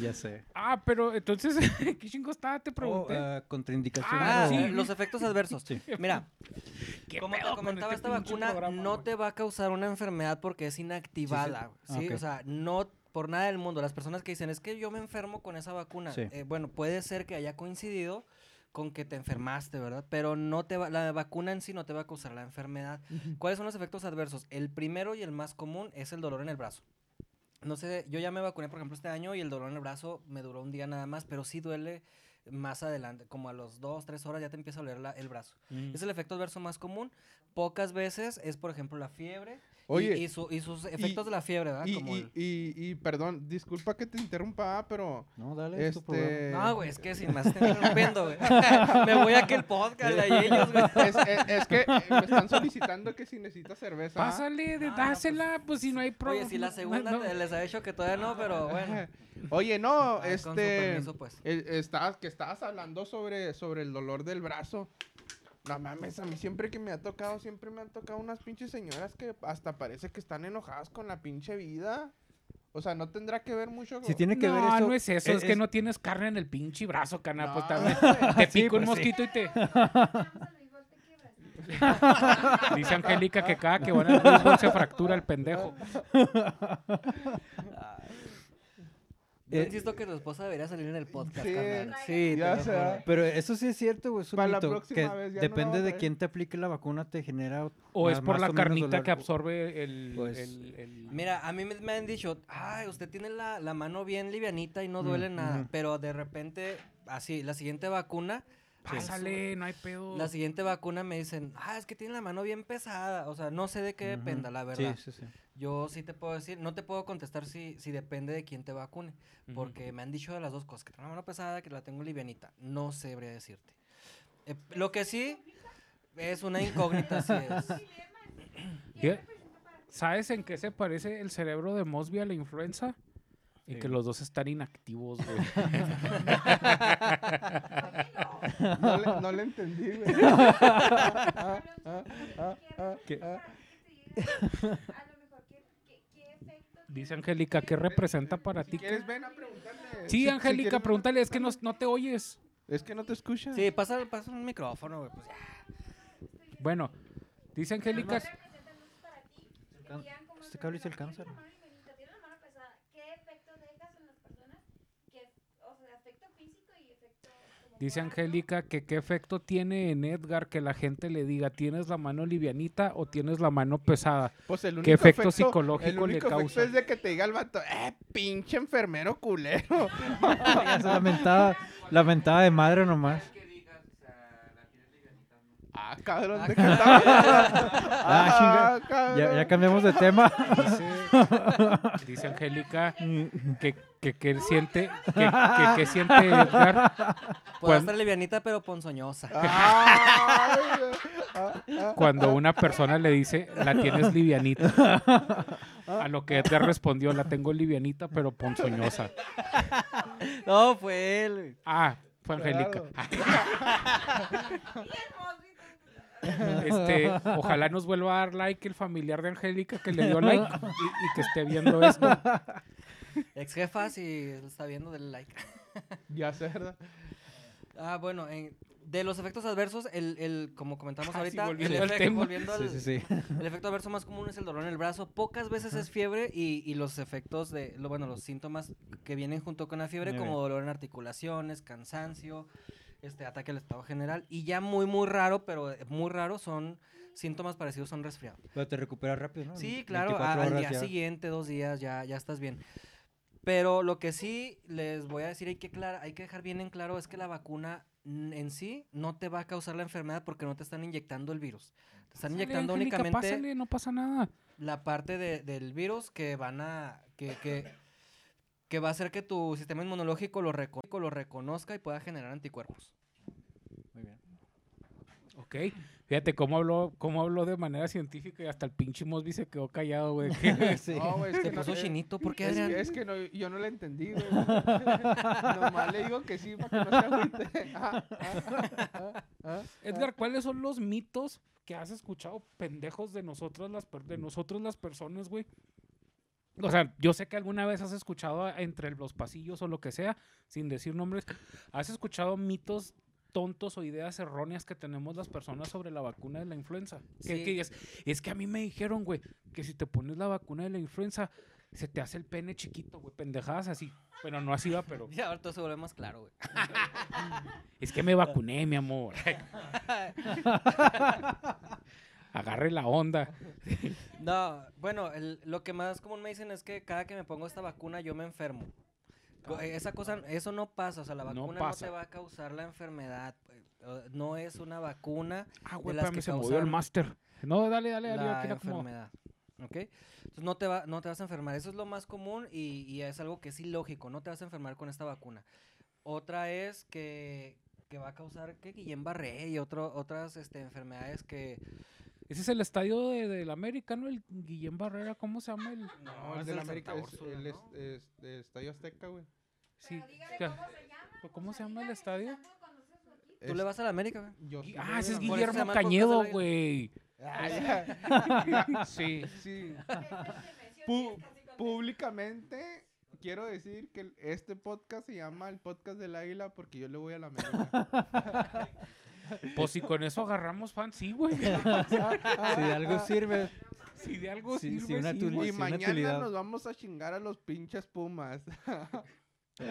Ya sé. Ah, pero entonces, ¿qué chingo está? Te Oh, pregunté. ah, contraindicaciones. Ah, o- sí. los efectos adversos. Sí. Mira, ¿Qué como te comentaba, este esta vacuna programa, no te va a causar una enfermedad porque es inactivada. Ah, ¿sí? ok. O sea, no por nada del mundo. Las personas que dicen, es que yo me enfermo con esa vacuna. Sí. eh, bueno, puede ser que haya coincidido con que te enfermaste, ¿verdad? Pero no te va, la vacuna en sí no te va a causar la enfermedad. ¿Cuáles son los efectos adversos? El primero y el más común es el dolor en el brazo. No sé, yo ya me vacuné, por ejemplo, este año y el dolor en el brazo me duró un día nada más, pero sí duele más adelante, como a los dos, tres horas ya te empieza a doler la- el brazo. Mm. Es el efecto adverso más común. Pocas veces es, por ejemplo, la fiebre. Y- Oye, y, su- y sus efectos y- de la fiebre, ¿verdad? Y, Como y, el- y, y, perdón, disculpa que te interrumpa, pero No, dale, es tu este programa. No, güey, es que si me están interrumpiendo, güey. me voy a aquel podcast de ahí ellos, güey. es, es- es que eh, me están solicitando que si necesitas cerveza. Pásale, de- Ah, dásela, pues, si no hay Oye, problema. si la segunda te- les había dicho que todavía no, pero bueno. Oye, no, Ay, con su este permiso, pues. eh, estabas- que estabas hablando sobre, sobre el dolor del brazo. No mames, a mí siempre que me ha tocado, siempre me han tocado unas pinches señoras que hasta parece que están enojadas con la pinche vida. O sea, no tendrá que ver mucho Si tiene que no, ver eso. no es eso, es, que no tienes carne en el pinche brazo, cana. No, pues también te Sí, pica un pues sí. mosquito y te. Dice Angélica que cada que van al fútbol se fractura el pendejo. Yo Eh, insisto que tu esposa debería salir en el podcast, Sí. carnal. Sí, Ya te lo sé, juro. ¿verdad? Pero eso sí es cierto, güey. Es un Para la mito, próxima que vez ya depende de quién te aplique la vacuna, te genera. O es por la carnita dolor. que absorbe el. Pues- el- el- Mira, a mí me, han dicho, ay, usted tiene la, la mano bien livianita y no Mm, duele nada. ujú. Pero de repente, así, la siguiente vacuna. Pásale, no hay pedo. La siguiente vacuna me dicen, ah, es que tiene la mano bien pesada. O sea, no sé de qué dependa, la verdad. Sí, sí, sí. Yo sí te puedo decir, no te puedo contestar si, si depende de quién te vacune. Porque me han dicho de las dos cosas, que tengo la mano pesada, que la tengo livianita. No sabría decirte. Eh, lo que sí es una incógnita, sí es. ¿Qué? ¿Sabes en qué se parece el cerebro de Mosby a la influenza? Y Sí. que los dos están inactivos, güey. No le, no le entendí, güey. Ah, ah, ah, ah, ¿Qué? Dice Angélica, ¿qué representa para Si ti? quieres, ven a preguntarle. Sí, Angélica, quieres, pregúntale, es que no, no te oyes. Es que no te escucha. Sí, pasa, pasa un micrófono, güey. Pues ya. Bueno, dice Angélica, Este cable hizo el cáncer. Tienes la mano pesada. ¿Qué efecto dejas en las personas? Que, o sea, efecto físico y efecto... como dice. Angélica que qué efecto tiene en Edgar que la gente le diga, ¿tienes la mano livianita o tienes la mano pesada? Pues el ¿Qué único efecto psicológico el le único efecto causa? es de que te diga el vato, eh, pinche enfermero culero. Lamentaba, lamentaba de madre nomás. Ah, cabrón, Ah, ¿de qué estamos hablando? Ah, cabrón. Ya, ya cambiamos de tema. Dice, dice Angélica que, que, que él siente, que, que, que siente Edgar Puede Cuan- estar livianita, pero ponzoñosa. Ay, ah, ah, cuando una persona le dice, la tienes livianita. A lo que Edgar respondió, la tengo livianita, pero ponzoñosa. No, fue él. Ah, fue Angélica. Este, ojalá nos vuelva a dar like el familiar de Angélica que le dio like y, y que esté viendo esto. Ex jefa, si lo está viendo, del like. Ya sé, ¿verdad? Ah, bueno, en- de los efectos adversos, el, el como comentamos ahorita, el volviendo al efecto, tema. volviendo al- Sí, sí, sí. el efecto adverso más común es el dolor en el brazo. Pocas veces es fiebre y, y los efectos de, lo, bueno, los síntomas que vienen junto con la fiebre, Muy como bien. dolor en articulaciones, cansancio, este, ataque al estado general. Y ya muy, muy raro, pero eh, muy raro, son síntomas parecidos a un resfriado. Pero te recuperas rápido, ¿no? Sí, claro, 24 a- al día ya. siguiente, dos días, ya, ya estás bien. Pero lo que sí les voy a decir, hay que, clara- hay que dejar bien en claro, es que la vacuna en sí no te va a causar la enfermedad porque no te están inyectando el virus. Te están Pásale, inyectando Angélica, únicamente pásale, no pasa nada. la parte de- del virus que van a que, que, que va a hacer que tu sistema inmunológico lo, reco- lo reconozca y pueda generar anticuerpos. Muy bien. Ok. Fíjate cómo habló, cómo habló de manera científica y hasta el pinche Mosby se quedó callado, güey. Sí. No, güey, es que no, chinito, ¿por qué, es, Adrián? que, es que no, yo no la entendí, güey. Nomás le digo que sí para que no se agüite. Ah, ah, ah. Edgar, ¿cuáles son los mitos que has escuchado pendejos de nosotros las, per- de nosotros las personas, güey? O sea, yo sé que alguna vez has escuchado entre los pasillos o lo que sea, sin decir nombres, has escuchado mitos tontos o ideas erróneas que tenemos las personas sobre la vacuna de la influenza. Que- Sí. que es, es que a mí me dijeron, güey, que si te pones la vacuna de la influenza, se te hace el pene chiquito, güey, pendejadas así. Bueno, no así va, pero Ya ahora todo se vuelve más claro, güey. es que me vacuné, mi amor. Agarre la onda. No, bueno, el- lo que más común me dicen es que cada que me pongo esta vacuna yo me enfermo. Eh, Esa cosa, eso no pasa, o sea, la vacuna no, te va a causar la enfermedad. pues, No es una vacuna Ah, de las que se movió el máster. No, dale, dale, dale. la aquí enfermedad. ¿Ok? Entonces no te, va, no te vas a enfermar. Eso es lo más común y, y es algo que es ilógico. No te vas a enfermar con esta vacuna. Otra es que, que va a causar que Guillain-Barré y otro, otras este, enfermedades que... Ese es el estadio de, del América, ¿no? El Guillén Barrera, ¿cómo se llama el...? No, es el de la del América es el ¿no? es- es- de Estadio Azteca, güey. Sí. Pero cómo se llama. ¿pero ¿Cómo o se sea, llama el estadio? ¿Tú le vas a la América, güey? Yo Ah, ese es Guillermo el Cañedo, güey. Ah, sí, sí. Públicamente quiero decir que el- este podcast se llama el podcast del águila porque yo le voy a la América. Pues si con eso agarramos fans, sí, güey. Si de algo sirve. Si de algo Sí, sirve, una sí, tuli- güey. y una mañana nos vamos a chingar a los pinches pumas. A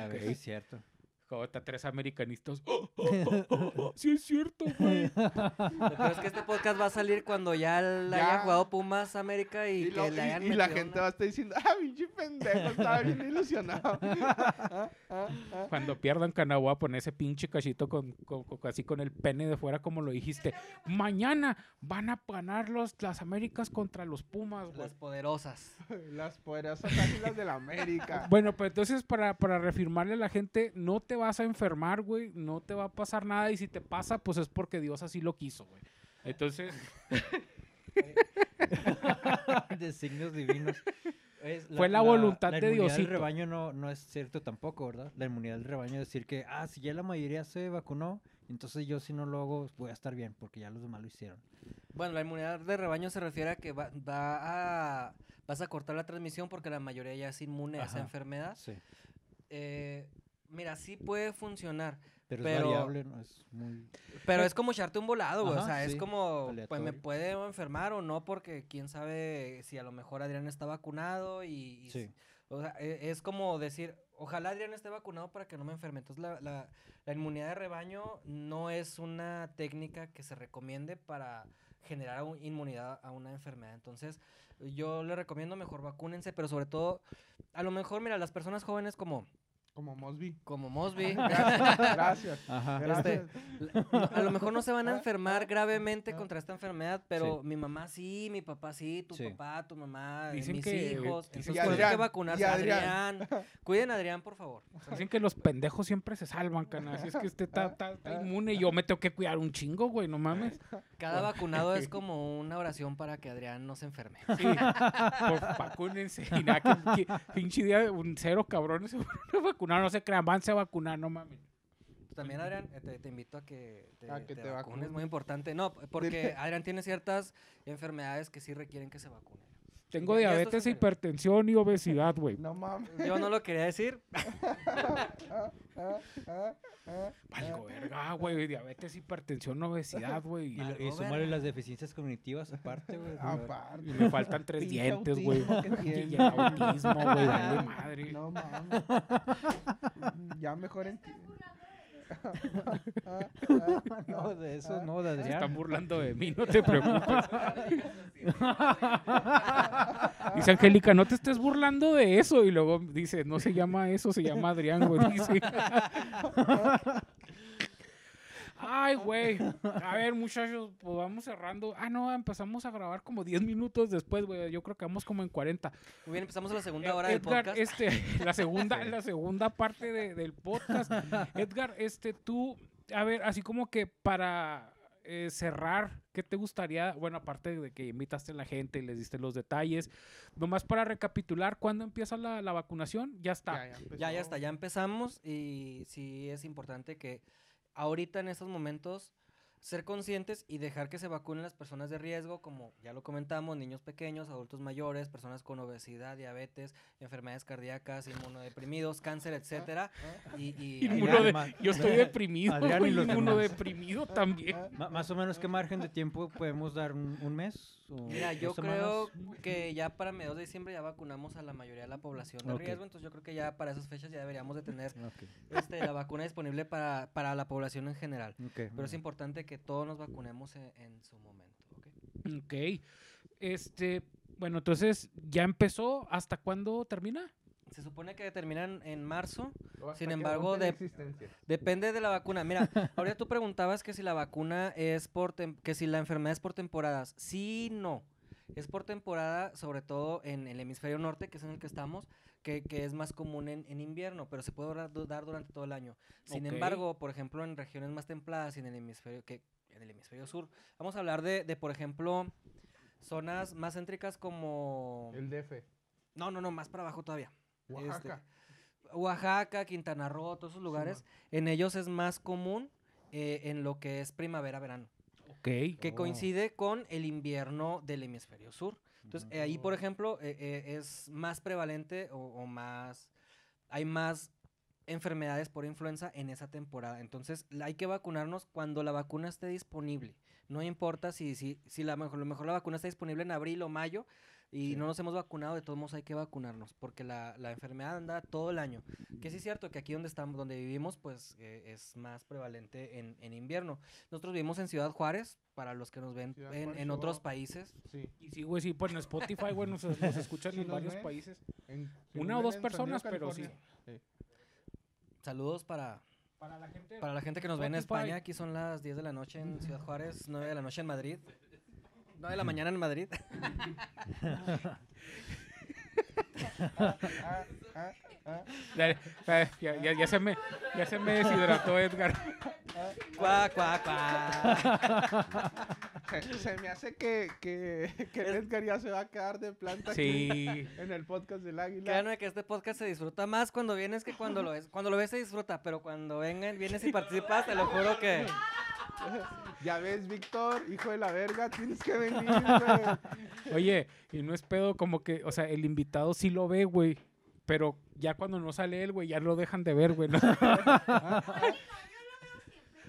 ver, sí, es cierto. Jota, tres americanistas. ¡Oh, oh, oh, oh, oh! Sí es cierto, güey. Peor es que este podcast va a salir cuando ya haya Ya. jugado Pumas América y, Y, que lo- le y- hayan y la gente una- va a estar diciendo, ah, pinche pendejo, estaba bien ilusionado. Cuando pierdan Canagua, poner ese pinche cachito con, con- con- así con el pene de fuera, como lo dijiste. Mañana van a ganar los, las Américas contra los Pumas, güey. Las poderosas. Las poderosas águilas de la América. Bueno, pues entonces para, para reafirmarle a la gente, no te vas a enfermar, güey, no te va a pasar nada y si te pasa, pues es porque Dios así lo quiso, güey. Entonces, de signos divinos. Es Fue la voluntad de La inmunidad Diosito. del rebaño no, no es cierto tampoco, ¿verdad? La inmunidad del rebaño es decir que, ah, si ya la mayoría se vacunó, entonces yo si no lo hago voy a estar bien, porque ya los demás lo hicieron. Bueno, la inmunidad de rebaño se refiere a que va, va a, vas a cortar la transmisión porque la mayoría ya es inmune a esa enfermedad. Sí. Eh, mira, sí puede funcionar, Pero, Pero- es variable, ¿no? Es muy... pero es como echarte un volado, güey. o sea, es como, pues me puede enfermar o no porque quién sabe si a lo mejor Adrián está vacunado y... y Sí. O sea, e- es como decir, ojalá Adrián esté vacunado para que no me enferme. Entonces, la, la- la inmunidad de rebaño no es una técnica que se recomiende para generar un- inmunidad a una enfermedad. Entonces, yo le recomiendo mejor vacúnense, pero sobre todo, a lo mejor, mira, las personas jóvenes como, Como Mosby. como Mosby, Gracias. Gracias. Ajá. gracias. no, a lo mejor no se van a Ah, enfermar ah, gravemente ah. contra esta enfermedad, pero mi mamá sí, mi papá sí, tu Sí. papá, tu mamá, Dicen mis que- hijos. Entonces, que- pues, que Adrián, vacunarse. y Adrián. Adrián. Cuiden a Adrián, por favor. dicen que los pendejos siempre se salvan, cana. Así es que usted está, está- está inmune y yo me tengo que cuidar un chingo, güey, no mames. Cada vacunado es como una oración para que Adrián no se enferme. Sí, por vacúnense. Y nada, que, que pinche día, un cero cabrones se fueron a vacunar, no se crean, van a vacunar, no mames. También, Adrián, eh, te, te invito a que te, A que te te vacunes, vacunes. muy importante. No, porque Adrián tiene ciertas enfermedades que sí requieren que se vacune. Tengo Ya- diabetes, hipertensión y obesidad, güey. No mames. Yo no lo quería decir. Ah, ah, ah. Valgo verga, güey. Diabetes, hipertensión, obesidad, güey. Y, y verga. las deficiencias cognitivas aparte, güey. Aparte. Y le faltan tres Pinche dientes, güey. Y el autismo, güey, madre. No mames. ya mejor en... no, de eso no, de Se están burlando de mí, no te preocupes. Dice Angélica, no te estés burlando de eso. Y luego dice, no se llama eso, se llama Adrián, güey. Dice. Ay, güey. A ver, muchachos, pues vamos cerrando. Ah, no, empezamos a grabar como 10 minutos después, güey. Yo creo que vamos como en 40. Muy bien, empezamos la segunda Eh, hora del Edgar, podcast. este, la segunda, la segunda parte de- del podcast. Edgar, este, tú, a ver, así como que para eh, cerrar, ¿qué te gustaría? Bueno, aparte de que invitaste a la gente y les diste los detalles, nomás para recapitular, ¿cuándo empieza la, la vacunación? Ya está. Ya, ya está, ya empezamos y sí es importante que ahorita en estos momentos ser conscientes y dejar que se vacunen las personas de riesgo, como ya lo comentamos, niños pequeños, adultos mayores, personas con obesidad, diabetes, enfermedades cardíacas, inmunodeprimidos, cáncer, etcétera. Y, y de- ma- yo estoy deprimido, Adrián y los demás. inmunodeprimido también. Ma- más o menos, ¿qué margen de tiempo podemos dar? ¿Un, un mes? o Mira, yo semanas? creo que ya para mediados de diciembre ya vacunamos a la mayoría de la población de riesgo, entonces yo creo que ya para esas fechas ya deberíamos de tener este, la vacuna disponible para, para la población en general. ok, muy Pero es importante que todos nos vacunemos en, en su momento. ¿ok? Ok. Este, bueno, entonces, ¿ya empezó? ¿Hasta cuándo termina? Se supone que terminan en marzo. Sin embargo, de-. Depende de la vacuna. Mira, ahorita tú preguntabas que si la vacuna es por tem- que si la enfermedad es por temporadas. Sí, y no. Es por temporada, sobre todo en el hemisferio norte, que es en el que estamos, que, que es más común en, en invierno, pero se puede dar, dar durante todo el año. Sin embargo, por ejemplo, en regiones más templadas y en el hemisferio que en el hemisferio sur, vamos a hablar de, de por ejemplo, zonas más céntricas como El DF. no, no, no, más para abajo todavía. Este, Oaxaca. Oaxaca, Quintana Roo, todos esos lugares, en ellos es más común eh, en lo que es primavera-verano, Ok. que Oh. coincide con el invierno del hemisferio sur. Entonces, eh, ahí, por ejemplo, eh, eh, es más prevalente o, o más, hay más enfermedades por influenza en esa temporada. Entonces, hay que vacunarnos cuando la vacuna esté disponible. No importa si, si, si la mejor, lo mejor la vacuna está disponible en abril o mayo y Sí. no nos hemos vacunado, de todos modos hay que vacunarnos, porque la, la enfermedad anda todo el año. Que sí es cierto que aquí donde estamos, donde vivimos, pues eh, es más prevalente en, en invierno. Nosotros vivimos en Ciudad Juárez, para los que nos ven en, Juárez, en otros países. Sí. Y sí, güey, sí, pues en Spotify, güey, nos, nos escuchan Sí en varios ven. países. En- si Una o dos personas, pero sí. Saludos para, Para la gente. para la gente que nos ve en. España. Aquí son las 10 de la noche en Ciudad Juárez, 9 de la noche en Madrid. 9 de la mañana en Madrid. Ya, ya- ya- ya- ya se me, ya se me deshidrató Edgar. Cuá, cuá, cuá. Se, se me hace que, que, Edgar ya se va a quedar de planta aquí Sí. en el podcast del águila. Créanme que este podcast se disfruta más cuando vienes que cuando lo ves. Cuando lo ves se disfruta, pero cuando vengan, vienes y participas, te lo juro que... Ya ves, Víctor, hijo de la verga, tienes que venir, güey. Oye, y no es pedo como que, o sea, el invitado sí lo ve, güey. Pero ya cuando no sale él, güey, ya lo dejan de ver, güey. ¿no?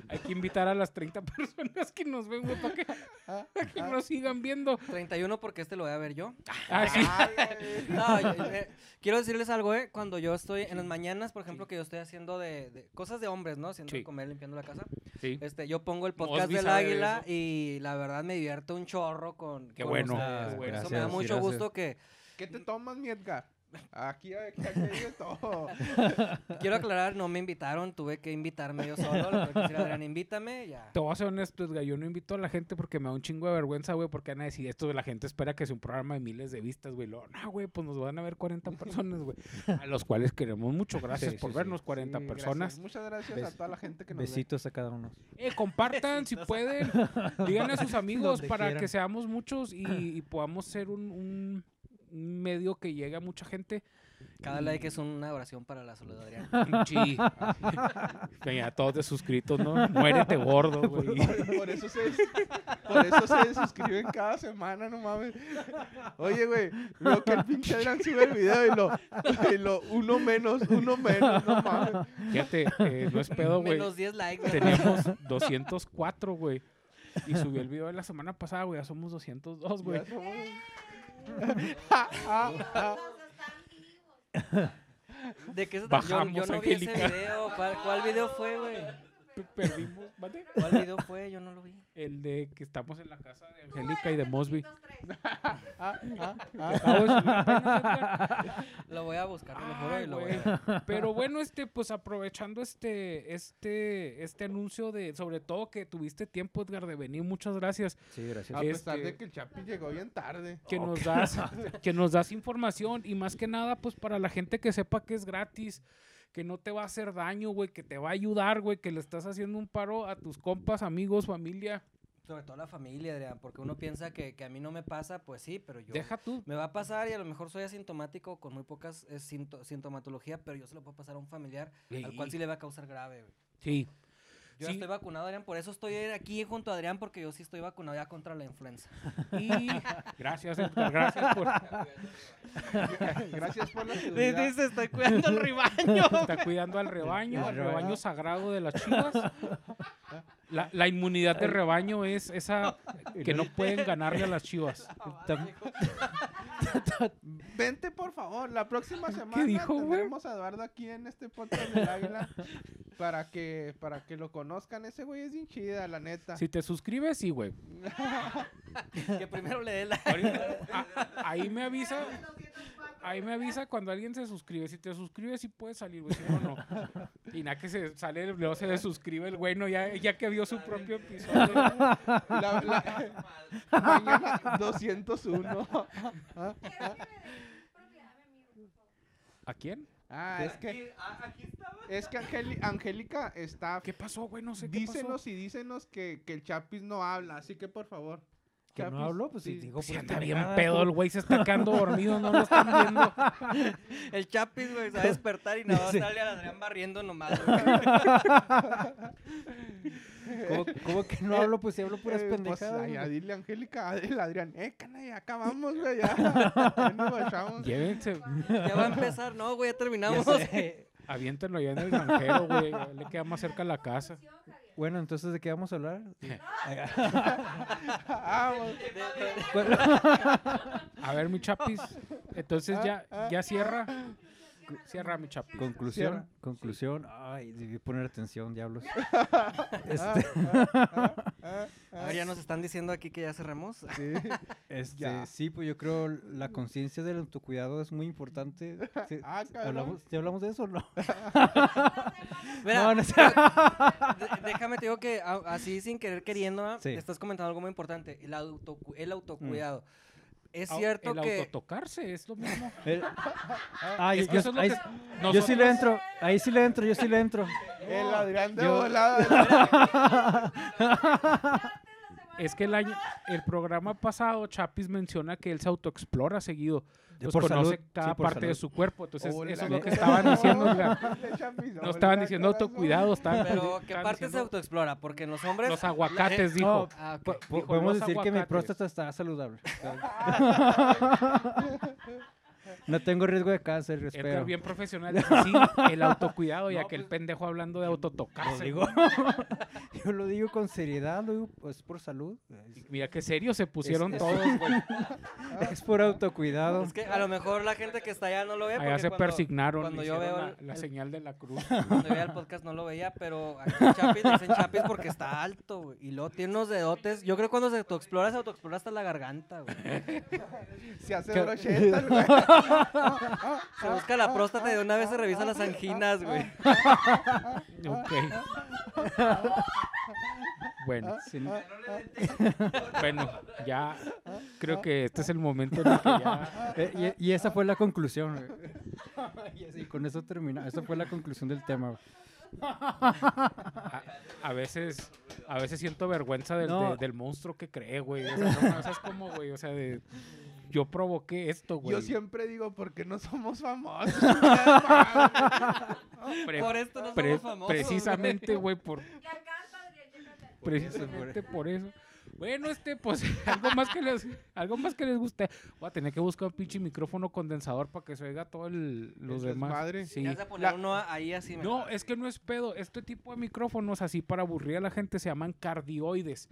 Hay que invitar a las 30 personas que nos ven, güey, para que, Ah, que ah. nos sigan viendo. 31 porque este lo voy a ver yo. Ah, sí. No, yo- eh, quiero decirles algo, ¿eh? Cuando yo estoy en las mañanas, por ejemplo, que yo estoy haciendo de, de cosas de hombres, ¿no? Haciendo comer, limpiando la casa. Sí. Este, yo pongo el podcast del de águila y la verdad me divierto un chorro con. Qué con bueno, ustedes, bueno. Eso me da mucho gracias. gusto que. ¿Qué te tomas, mi Edgar? Aquí, aquí, aquí hay de todo. Quiero aclarar, no me invitaron, tuve que invitarme yo solo. Le Adrián, invítame, ya. Te voy a ser honesto, Edgar, yo no invito a la gente porque me da un chingo de vergüenza, güey, porque van a decir esto de la gente espera que sea un programa de miles de vistas, güey. Luego, No, güey, pues nos van a ver 40 personas, güey. A los cuales queremos mucho. Gracias Sí, por sí, sí. vernos, 40 Sí, personas. gracias. Muchas gracias a toda la gente que nos ve. Besitos a cada uno. Eh, compartan si pueden. Díganle a sus amigos Donde para quieran. que seamos muchos y, y podamos ser un medio que llegue a mucha gente. Cada like es una oración para la salud, Adrián. Sí. Venga, todos de suscritos, ¿no? Muérete gordo, güey. Por, por eso se, por eso se suscriben cada semana, no mames. Oye, güey, veo que el pinche Adrián sube el video y lo, y lo uno menos, uno menos, no mames. Fíjate, eh, no es pedo, güey. Menos 10 likes. Teníamos 204, güey. Y subió el video de la semana pasada, güey. Ya somos 202, güey. Ya somos-. ¿De qué se trata? Yo- Yo, no vi ese video. ¿Cuál, cuál video fue, güey? ¿Cuál video fue? Yo no lo vi. El de que estamos en la casa de Angélica y de Mosby. Ah, ah, ah. Lo voy a buscar, lo juro, Ay, y lo voy güey. a... Pero bueno, este, pues aprovechando este, este, este anuncio de, sobre todo que tuviste tiempo, Edgar, de venir, muchas gracias. Sí, gracias. A pesar Este- de que el Chapi llegó bien tarde. que nos das, que nos das información y más que nada, pues para la gente que sepa que es gratis, que no te va a hacer daño, güey, que te va a ayudar, güey, que le estás haciendo un paro a tus compas, amigos, familia. Sobre todo la familia, Adrián, porque uno piensa que, que a mí no me pasa, pues sí, pero yo... Deja tú. Me va a pasar y a lo mejor soy asintomático con muy pocas eh, sinto- sintomatología, pero yo se lo puedo pasar a un familiar al cual Sí. sí le va a causar grave. güey. Sí. Yo Sí. estoy vacunado, Adrián, por eso estoy aquí junto a Adrián, porque yo sí estoy vacunado ya contra la influenza. Y gracias, Edgar, gracias por Gracias por la seguridad. Dice, estoy cuidando el rebaño. estar cuidando al rebaño, al rebaño sagrado de las chivas. La, la inmunidad de rebaño es esa que no pueden ganarle a las chivas. Vente, por favor. La próxima semana dijo, tendremos a Eduardo aquí en este podcast del Águila para que, para que lo conozcan. Ese güey es bien chida, la neta. Si te suscribes, sí, güey. que primero le dé la... Ahorita- a- ahí me avisa. Ahí me avisa cuando alguien se suscribe. Si te suscribes, sí puedes salir, güey. Si no, no. Y nada que se sale, luego se desuscribe el güey, no, ya, ya que vio su propio episodio. La- la- mañana 201. Ah, ¿A quién? Ah, es que, es que Angeli- Angélica está... ¿Qué pasó, güey? No sé qué pasó. Dícenos y dícenos que, que el Chapis no habla, así que por favor. ¿Que no Chapis, habló? Pues sí, digo, Pues anda bien pendejadas, pedo, el güey se está quedando dormido, no lo están viendo. El Chapis, güey, se va a despertar y nada más Sí. sale a Adrián barriendo nomás. ¿Cómo, cómo que no hablo? Pues si hablo puras Eh, pues, pendejadas. ay, ya güey. dile a Angélica, dile a Adrián, eh, cana, ya acabamos, güey, ya. Ya nos bachamos. Llévense, Ya va a empezar, no, güey, ya Ya terminamos. sé. aviéntenlo ya en el granjero, güey. ya Le queda más cerca la casa. Bueno, entonces, ¿de qué vamos a hablar? Ah, A ver, mi chapis. Entonces ya, ya cierra. Cierra, mi chapis. conclusión, Cierra. conclusión. Ay, debí poner atención, diablos. Ah, Este, ah, ah, A ver, ya nos están diciendo aquí que ya cerramos. sí. este, Ya. sí, pues yo creo la conciencia del autocuidado es muy importante. Sí, Ah. ¿Hablamos, ¿sí hablamos de eso o no? Mira, No, no sé. déjame te digo que así sin querer queriendo. Sí. estás comentando algo muy importante, el, autocu- el autocuidado. Es cierto el que... autotocarse es lo mismo. El- ah, yo, Es que yo- eso es lo ahí, que s- yo sí le nosotros- entro, ahí sí le entro, yo sí le entro. El Adrián de Yo- volada. Es que el año, el programa pasado, Chapis menciona que él se autoexplora seguido. De- Pues por conoce salud, cada sí, por parte de salud. su cuerpo. Entonces, Hola, eso es lo que ¿qué estaban diciendo. No estaban diciendo autocuidado, estaban Pero, ¿qué parte se autoexplora? Porque en los hombres... Los aguacates, dijo. No, Ah, ok. po- po- Dijo, podemos decir que mi aguacates. próstata está saludable. no tengo riesgo de cáncer, Edgar espero. bien profesional. Sí, el autocuidado y No, aquel pues, pendejo hablando de Lo autotocarse. digo, yo lo digo con seriedad, lo digo pues por salud. Es, Mira qué serio se pusieron es- todos, güey. es por autocuidado. Es que a lo mejor la gente que está allá no lo ve. Allá porque se cuando- persignaron. Cuando yo veo la, el- la el- señal de la cruz. Cuando veía el podcast no lo veía, pero aquí en Chapis dicen Chapis porque está alto, güey. Y luego tiene unos dedotes. Yo creo que cuando se autoexplora, se autoexplora hasta la garganta, güey. Se hace brocheta, güey. Se busca la próstata y de una vez se revisa las anginas, güey. Ok. Bueno, Sí, bueno, ya creo que este es el momento en el que ya eh, y, y esa fue la conclusión. güey. y así, con eso termina. Esa fue la conclusión del tema. güey. a, a veces a veces siento vergüenza del, No. de- del monstruo que creé, güey. O sea, no, ¿sabes cómo, güey? O sea, de yo provoqué esto, güey. Yo siempre digo, porque no somos famosos? Pre- Por esto no pre- somos famosos. precisamente, güey, por precisamente por eso. Bueno, este, pues, algo más que les, algo más que les guste. Voy a tener que buscar un pinche micrófono condensador para que se oiga todo el, los demás. desmadre. Sí. Ya se poner La- uno ahí así. No, es que no es pedo. Este tipo de micrófonos, así para aburrir a la gente, se llaman cardioides.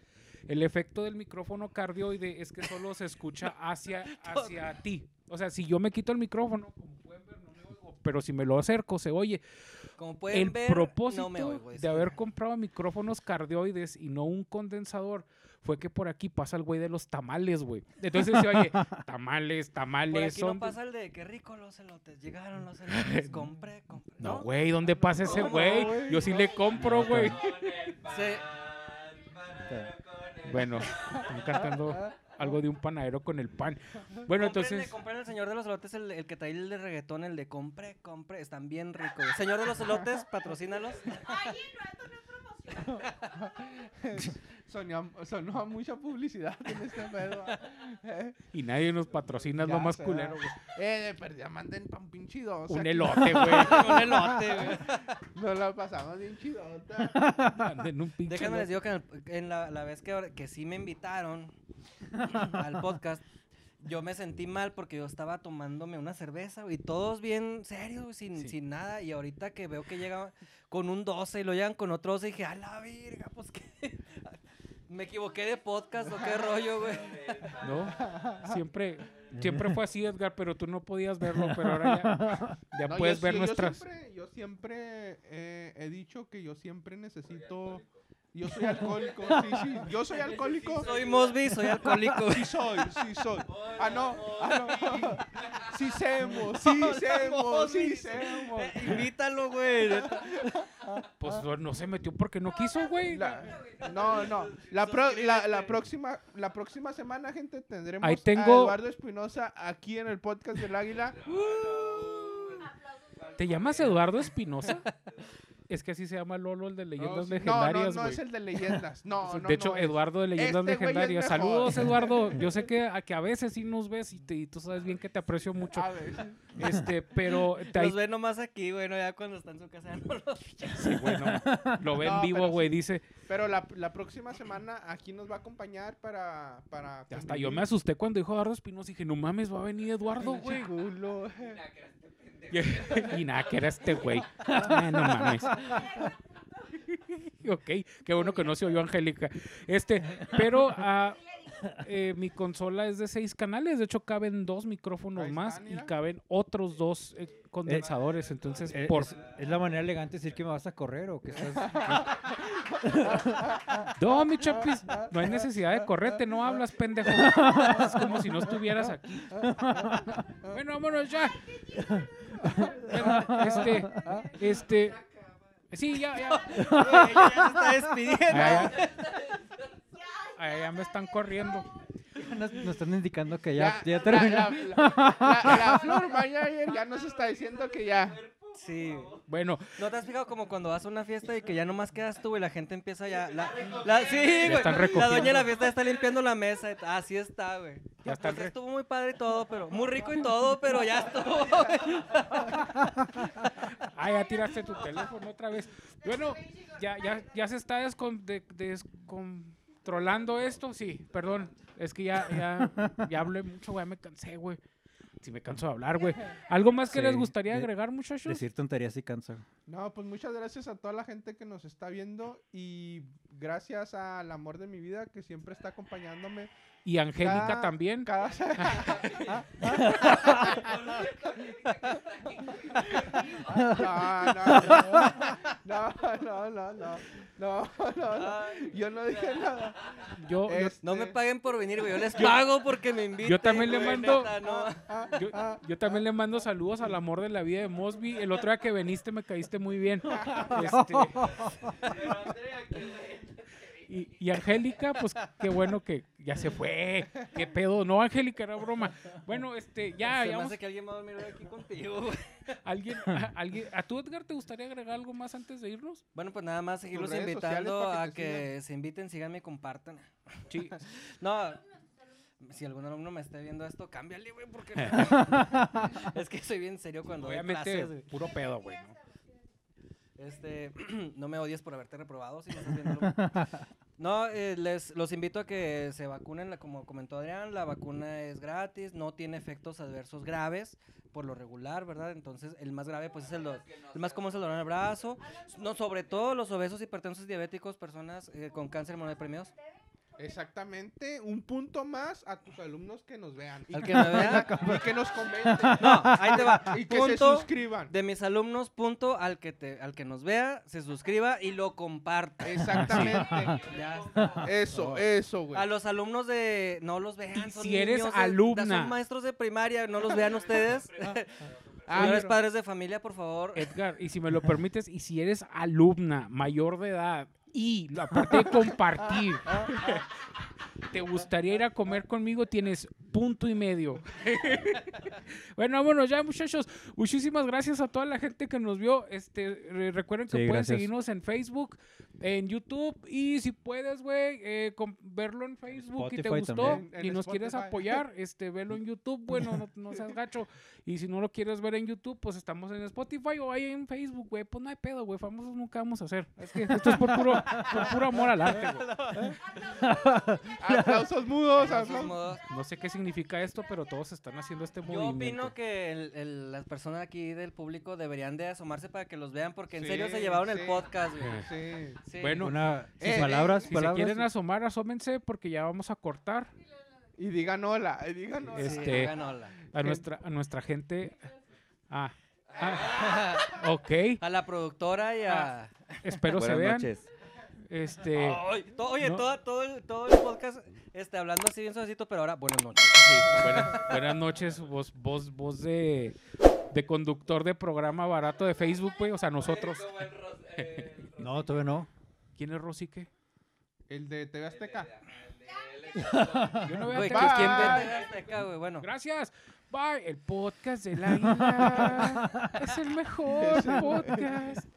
El efecto del micrófono cardioide es que solo se escucha hacia, hacia ti. O sea, si yo me quito el micrófono, como pueden ver, pero si me lo acerco, se oye. Como pueden el ver, propósito no me oigo. de haber comprado micrófonos cardioides y no un condensador fue que por aquí pasa el güey de los tamales, güey. Entonces se oye, tamales, Por tamales, aquí son... no pasa el de qué rico los elotes. Llegaron los elotes. compré, compré. No, güey, ¿dónde pasa ese ¿Cómo, güey? Yo sí le compro, güey. Bueno, están cantando algo de un panadero con el pan. Bueno, entonces, compren el señor de los elotes, el, el que trae el de reggaetón, el de compre, compre. Están bien ricos. Señor de los elotes, patrocínalos. Ay, no, esto no es promoción. Sonó, sonó a mucha publicidad en este pedo. ¿eh? y nadie nos patrocina, es lo más culero, güey. Eh, de perdida, manden pa' un pinche dos. Un aquí. elote, güey. Un elote, güey. Nos la pasamos bien chidota. Manden un pinche Déjenme les digo que en, el- en la, la vez que, ahora- que sí me invitaron al podcast, yo me sentí mal porque yo estaba tomándome una cerveza, güey, y todos bien serios, güey, sin, Sí. sin nada. Y ahorita que veo que llegan con un 12 y lo llegan con otro 12, dije, a la virga, pues que. me equivoqué de podcast o qué rollo, güey. ¿No? Siempre, siempre fue así, Edgar, pero tú no podías verlo, pero ahora ya, ya No, yo puedes sí- ver yo nuestras... siempre, yo siempre eh, he dicho que yo siempre necesito. Yo soy alcohólico. Sí, sí. Yo soy alcohólico. Soy Mosby, soy alcohólico. Sí soy, sí soy. Ah, no. Ah, no. Sí semos, sí semos, sí semos. Eh, Invítalo, güey. Pues no, no se metió porque no quiso, güey. La- no, no. La, pro- la, la próxima, la próxima semana, gente, tendremos Ahí a tengo- Eduardo Espinosa aquí en el podcast del Águila. ¿Te llamas Eduardo Espinosa? Es que así se llama Lolo, el de No, Leyendas sí- no, Legendarias, no, no güey. es el de leyendas. No, no, de hecho, no es. Eduardo de Leyendas Este Legendarias. mejor. Saludos, Eduardo. Yo sé que a, que a veces sí nos ves y, te- y tú sabes bien que te aprecio mucho. A ver. Este, pero te- Los ve nomás aquí, güey, no, ya cuando está en su casa no los sí, bueno, lo ve en No, vivo, güey. sí. Dice, Pero la, la próxima semana aquí nos va a acompañar para. para hasta yo me asusté cuando dijo Eduardo Espinosa. Dije, no mames, va a venir Eduardo, güey. y nada, que era este güey. Ah, no mames. ok, qué bueno que no se oyó Angélica. Este, pero ah, eh, mi consola es de seis canales. De hecho, caben dos micrófonos más y caben otros dos eh, condensadores. Entonces, Eh, por... es, es la manera elegante de decir que me vas a correr o que estás... No, mi chapis, no hay necesidad de correrte, no hablas, pendejo. Es como si no estuvieras aquí. Bueno, vámonos ya. Bueno, este, este, sí, ya, ya. Ella ya se está despidiendo. Ya. Ya me están corriendo. Nos, nos están indicando que ya, ya, la- terminó. La, la- la- la Flor Mayer ya nos está diciendo que ya. Sí. Bueno, ¿No te has fijado como cuando vas a una fiesta y que ya nomás quedas tú y la gente empieza ya... La, la- sí, güey. están La doña de la fiesta está limpiando la mesa. y- Así está, güey. Ya Pues re- estuvo muy padre y todo, pero... Muy rico y todo, pero ya estuvo, güey. ah, ya tiraste tu teléfono otra vez. Bueno, ya, ya, ya se está descon- de- descontrolando esto. Sí, perdón. Es que ya, ya, ya hablé mucho, güey. Me cansé, güey. Si me canso de hablar, güey. ¿Algo más que Sí, les gustaría de- agregar, muchachos? Decir tonterías y cansa. No, pues muchas gracias a toda la gente que nos está viendo y gracias al amor de mi vida que siempre está acompañándome. Y Angélica Cada- también. Cada... no, no, no, no, no, no, no, no, no, yo no dije nada. Yo, Este, No me paguen por venir, güey. Yo les pago porque me inviten. yo también le mando- no. ah, yo, ah, yo también le mando saludos al amor de la vida de Mosby. El otro día que veniste me caíste muy bien. Este, y, y Angélica, pues qué bueno que ya se fue. Qué pedo. No, Angélica, era broma. Bueno, este, ya, Se ya me vamos- hace que alguien va a dormir aquí contigo, güey. ¿Alguien, a, alguien, ¿A tú, Edgar, te gustaría agregar algo más antes de irnos? Bueno, pues nada más seguirlos invitando que a que se inviten, síganme y compartan. Sí. No, si algún alumno me esté viendo esto, cámbiale, güey, porque es que soy bien serio cuando doy Obviamente, clases, güey. puro pedo, güey. ¿no? Este, no me odies por haberte reprobado si me estás viendo. No, eh, les los invito a que se vacunen, la- como comentó Adrián, la vacuna es gratis, no tiene efectos adversos graves por lo regular, ¿verdad? Entonces, el más grave pues es el, do- el más común es el dolor en el brazo, no sobre todo los obesos, hipertensos, diabéticos, personas eh, con cáncer inmunodeprimidos. Exactamente, un punto más a tus alumnos que nos vean. Y Al que, me vea, y que nos comenten. no, ahí te va. Y que se suscriban. de mis alumnos, punto al que te, al que nos vea, se suscriba y lo comparta. Exactamente. Ya está. Eso, eso, güey. A los alumnos de no los vean, son si eres niños, alumna. son maestros de primaria, no los vean ustedes. Ah, Señores padres de familia, por favor. Edgar, y si me lo permites, y si eres alumna mayor de edad y la parte de compartir, te gustaría ir a comer conmigo, tienes punto y medio. bueno, vámonos ya, muchachos. Muchísimas gracias a toda la gente que nos vio. Este, re- recuerden que Sí, pueden gracias. seguirnos en Facebook, en YouTube y si puedes, güey, eh, verlo en Facebook y te gustó también. En y nos quieres apoyar, este, velo en YouTube. Bueno, no, no seas gacho. Y si no lo quieres ver en YouTube, pues estamos en Spotify o ahí en Facebook, güey. Pues no hay pedo, güey. Famosos nunca vamos a hacer. Es que esto es por puro, por puro amor al arte, güey. Aplausos mudos, aplausos. No sé qué significa esto, pero todos están haciendo este Yo movimiento. opino que el- el- las personas aquí del público deberían de asomarse para que los vean, porque en Sí, serio se llevaron el podcast, güey. Sí. Sí. Bueno, Una, sus Eh, eh, palabras, Si se quieren asomar, asómense porque ya vamos a cortar Y digan hola, y digan hola. Sí, este, digan hola. a nuestra, a nuestra gente. Ah, ah, ok. A la productora y a... Espero se Buenas vean. noches. Este, to- oye, no. toda- todo, el, todo el podcast este, hablando así bien suavecito, pero ahora buenas noches. sí, buenas, buenas noches, voz, voz, voz de, de conductor de programa barato de Facebook, güey. O sea, nosotros. No, todavía no. ¿Quién es Rosique? El de TV Azteca. Yo no veo Güey, tele. ¿qui- ¿quién ve TV Azteca, güey? Bueno. Gracias. Bye. El podcast del águila es el mejor podcast.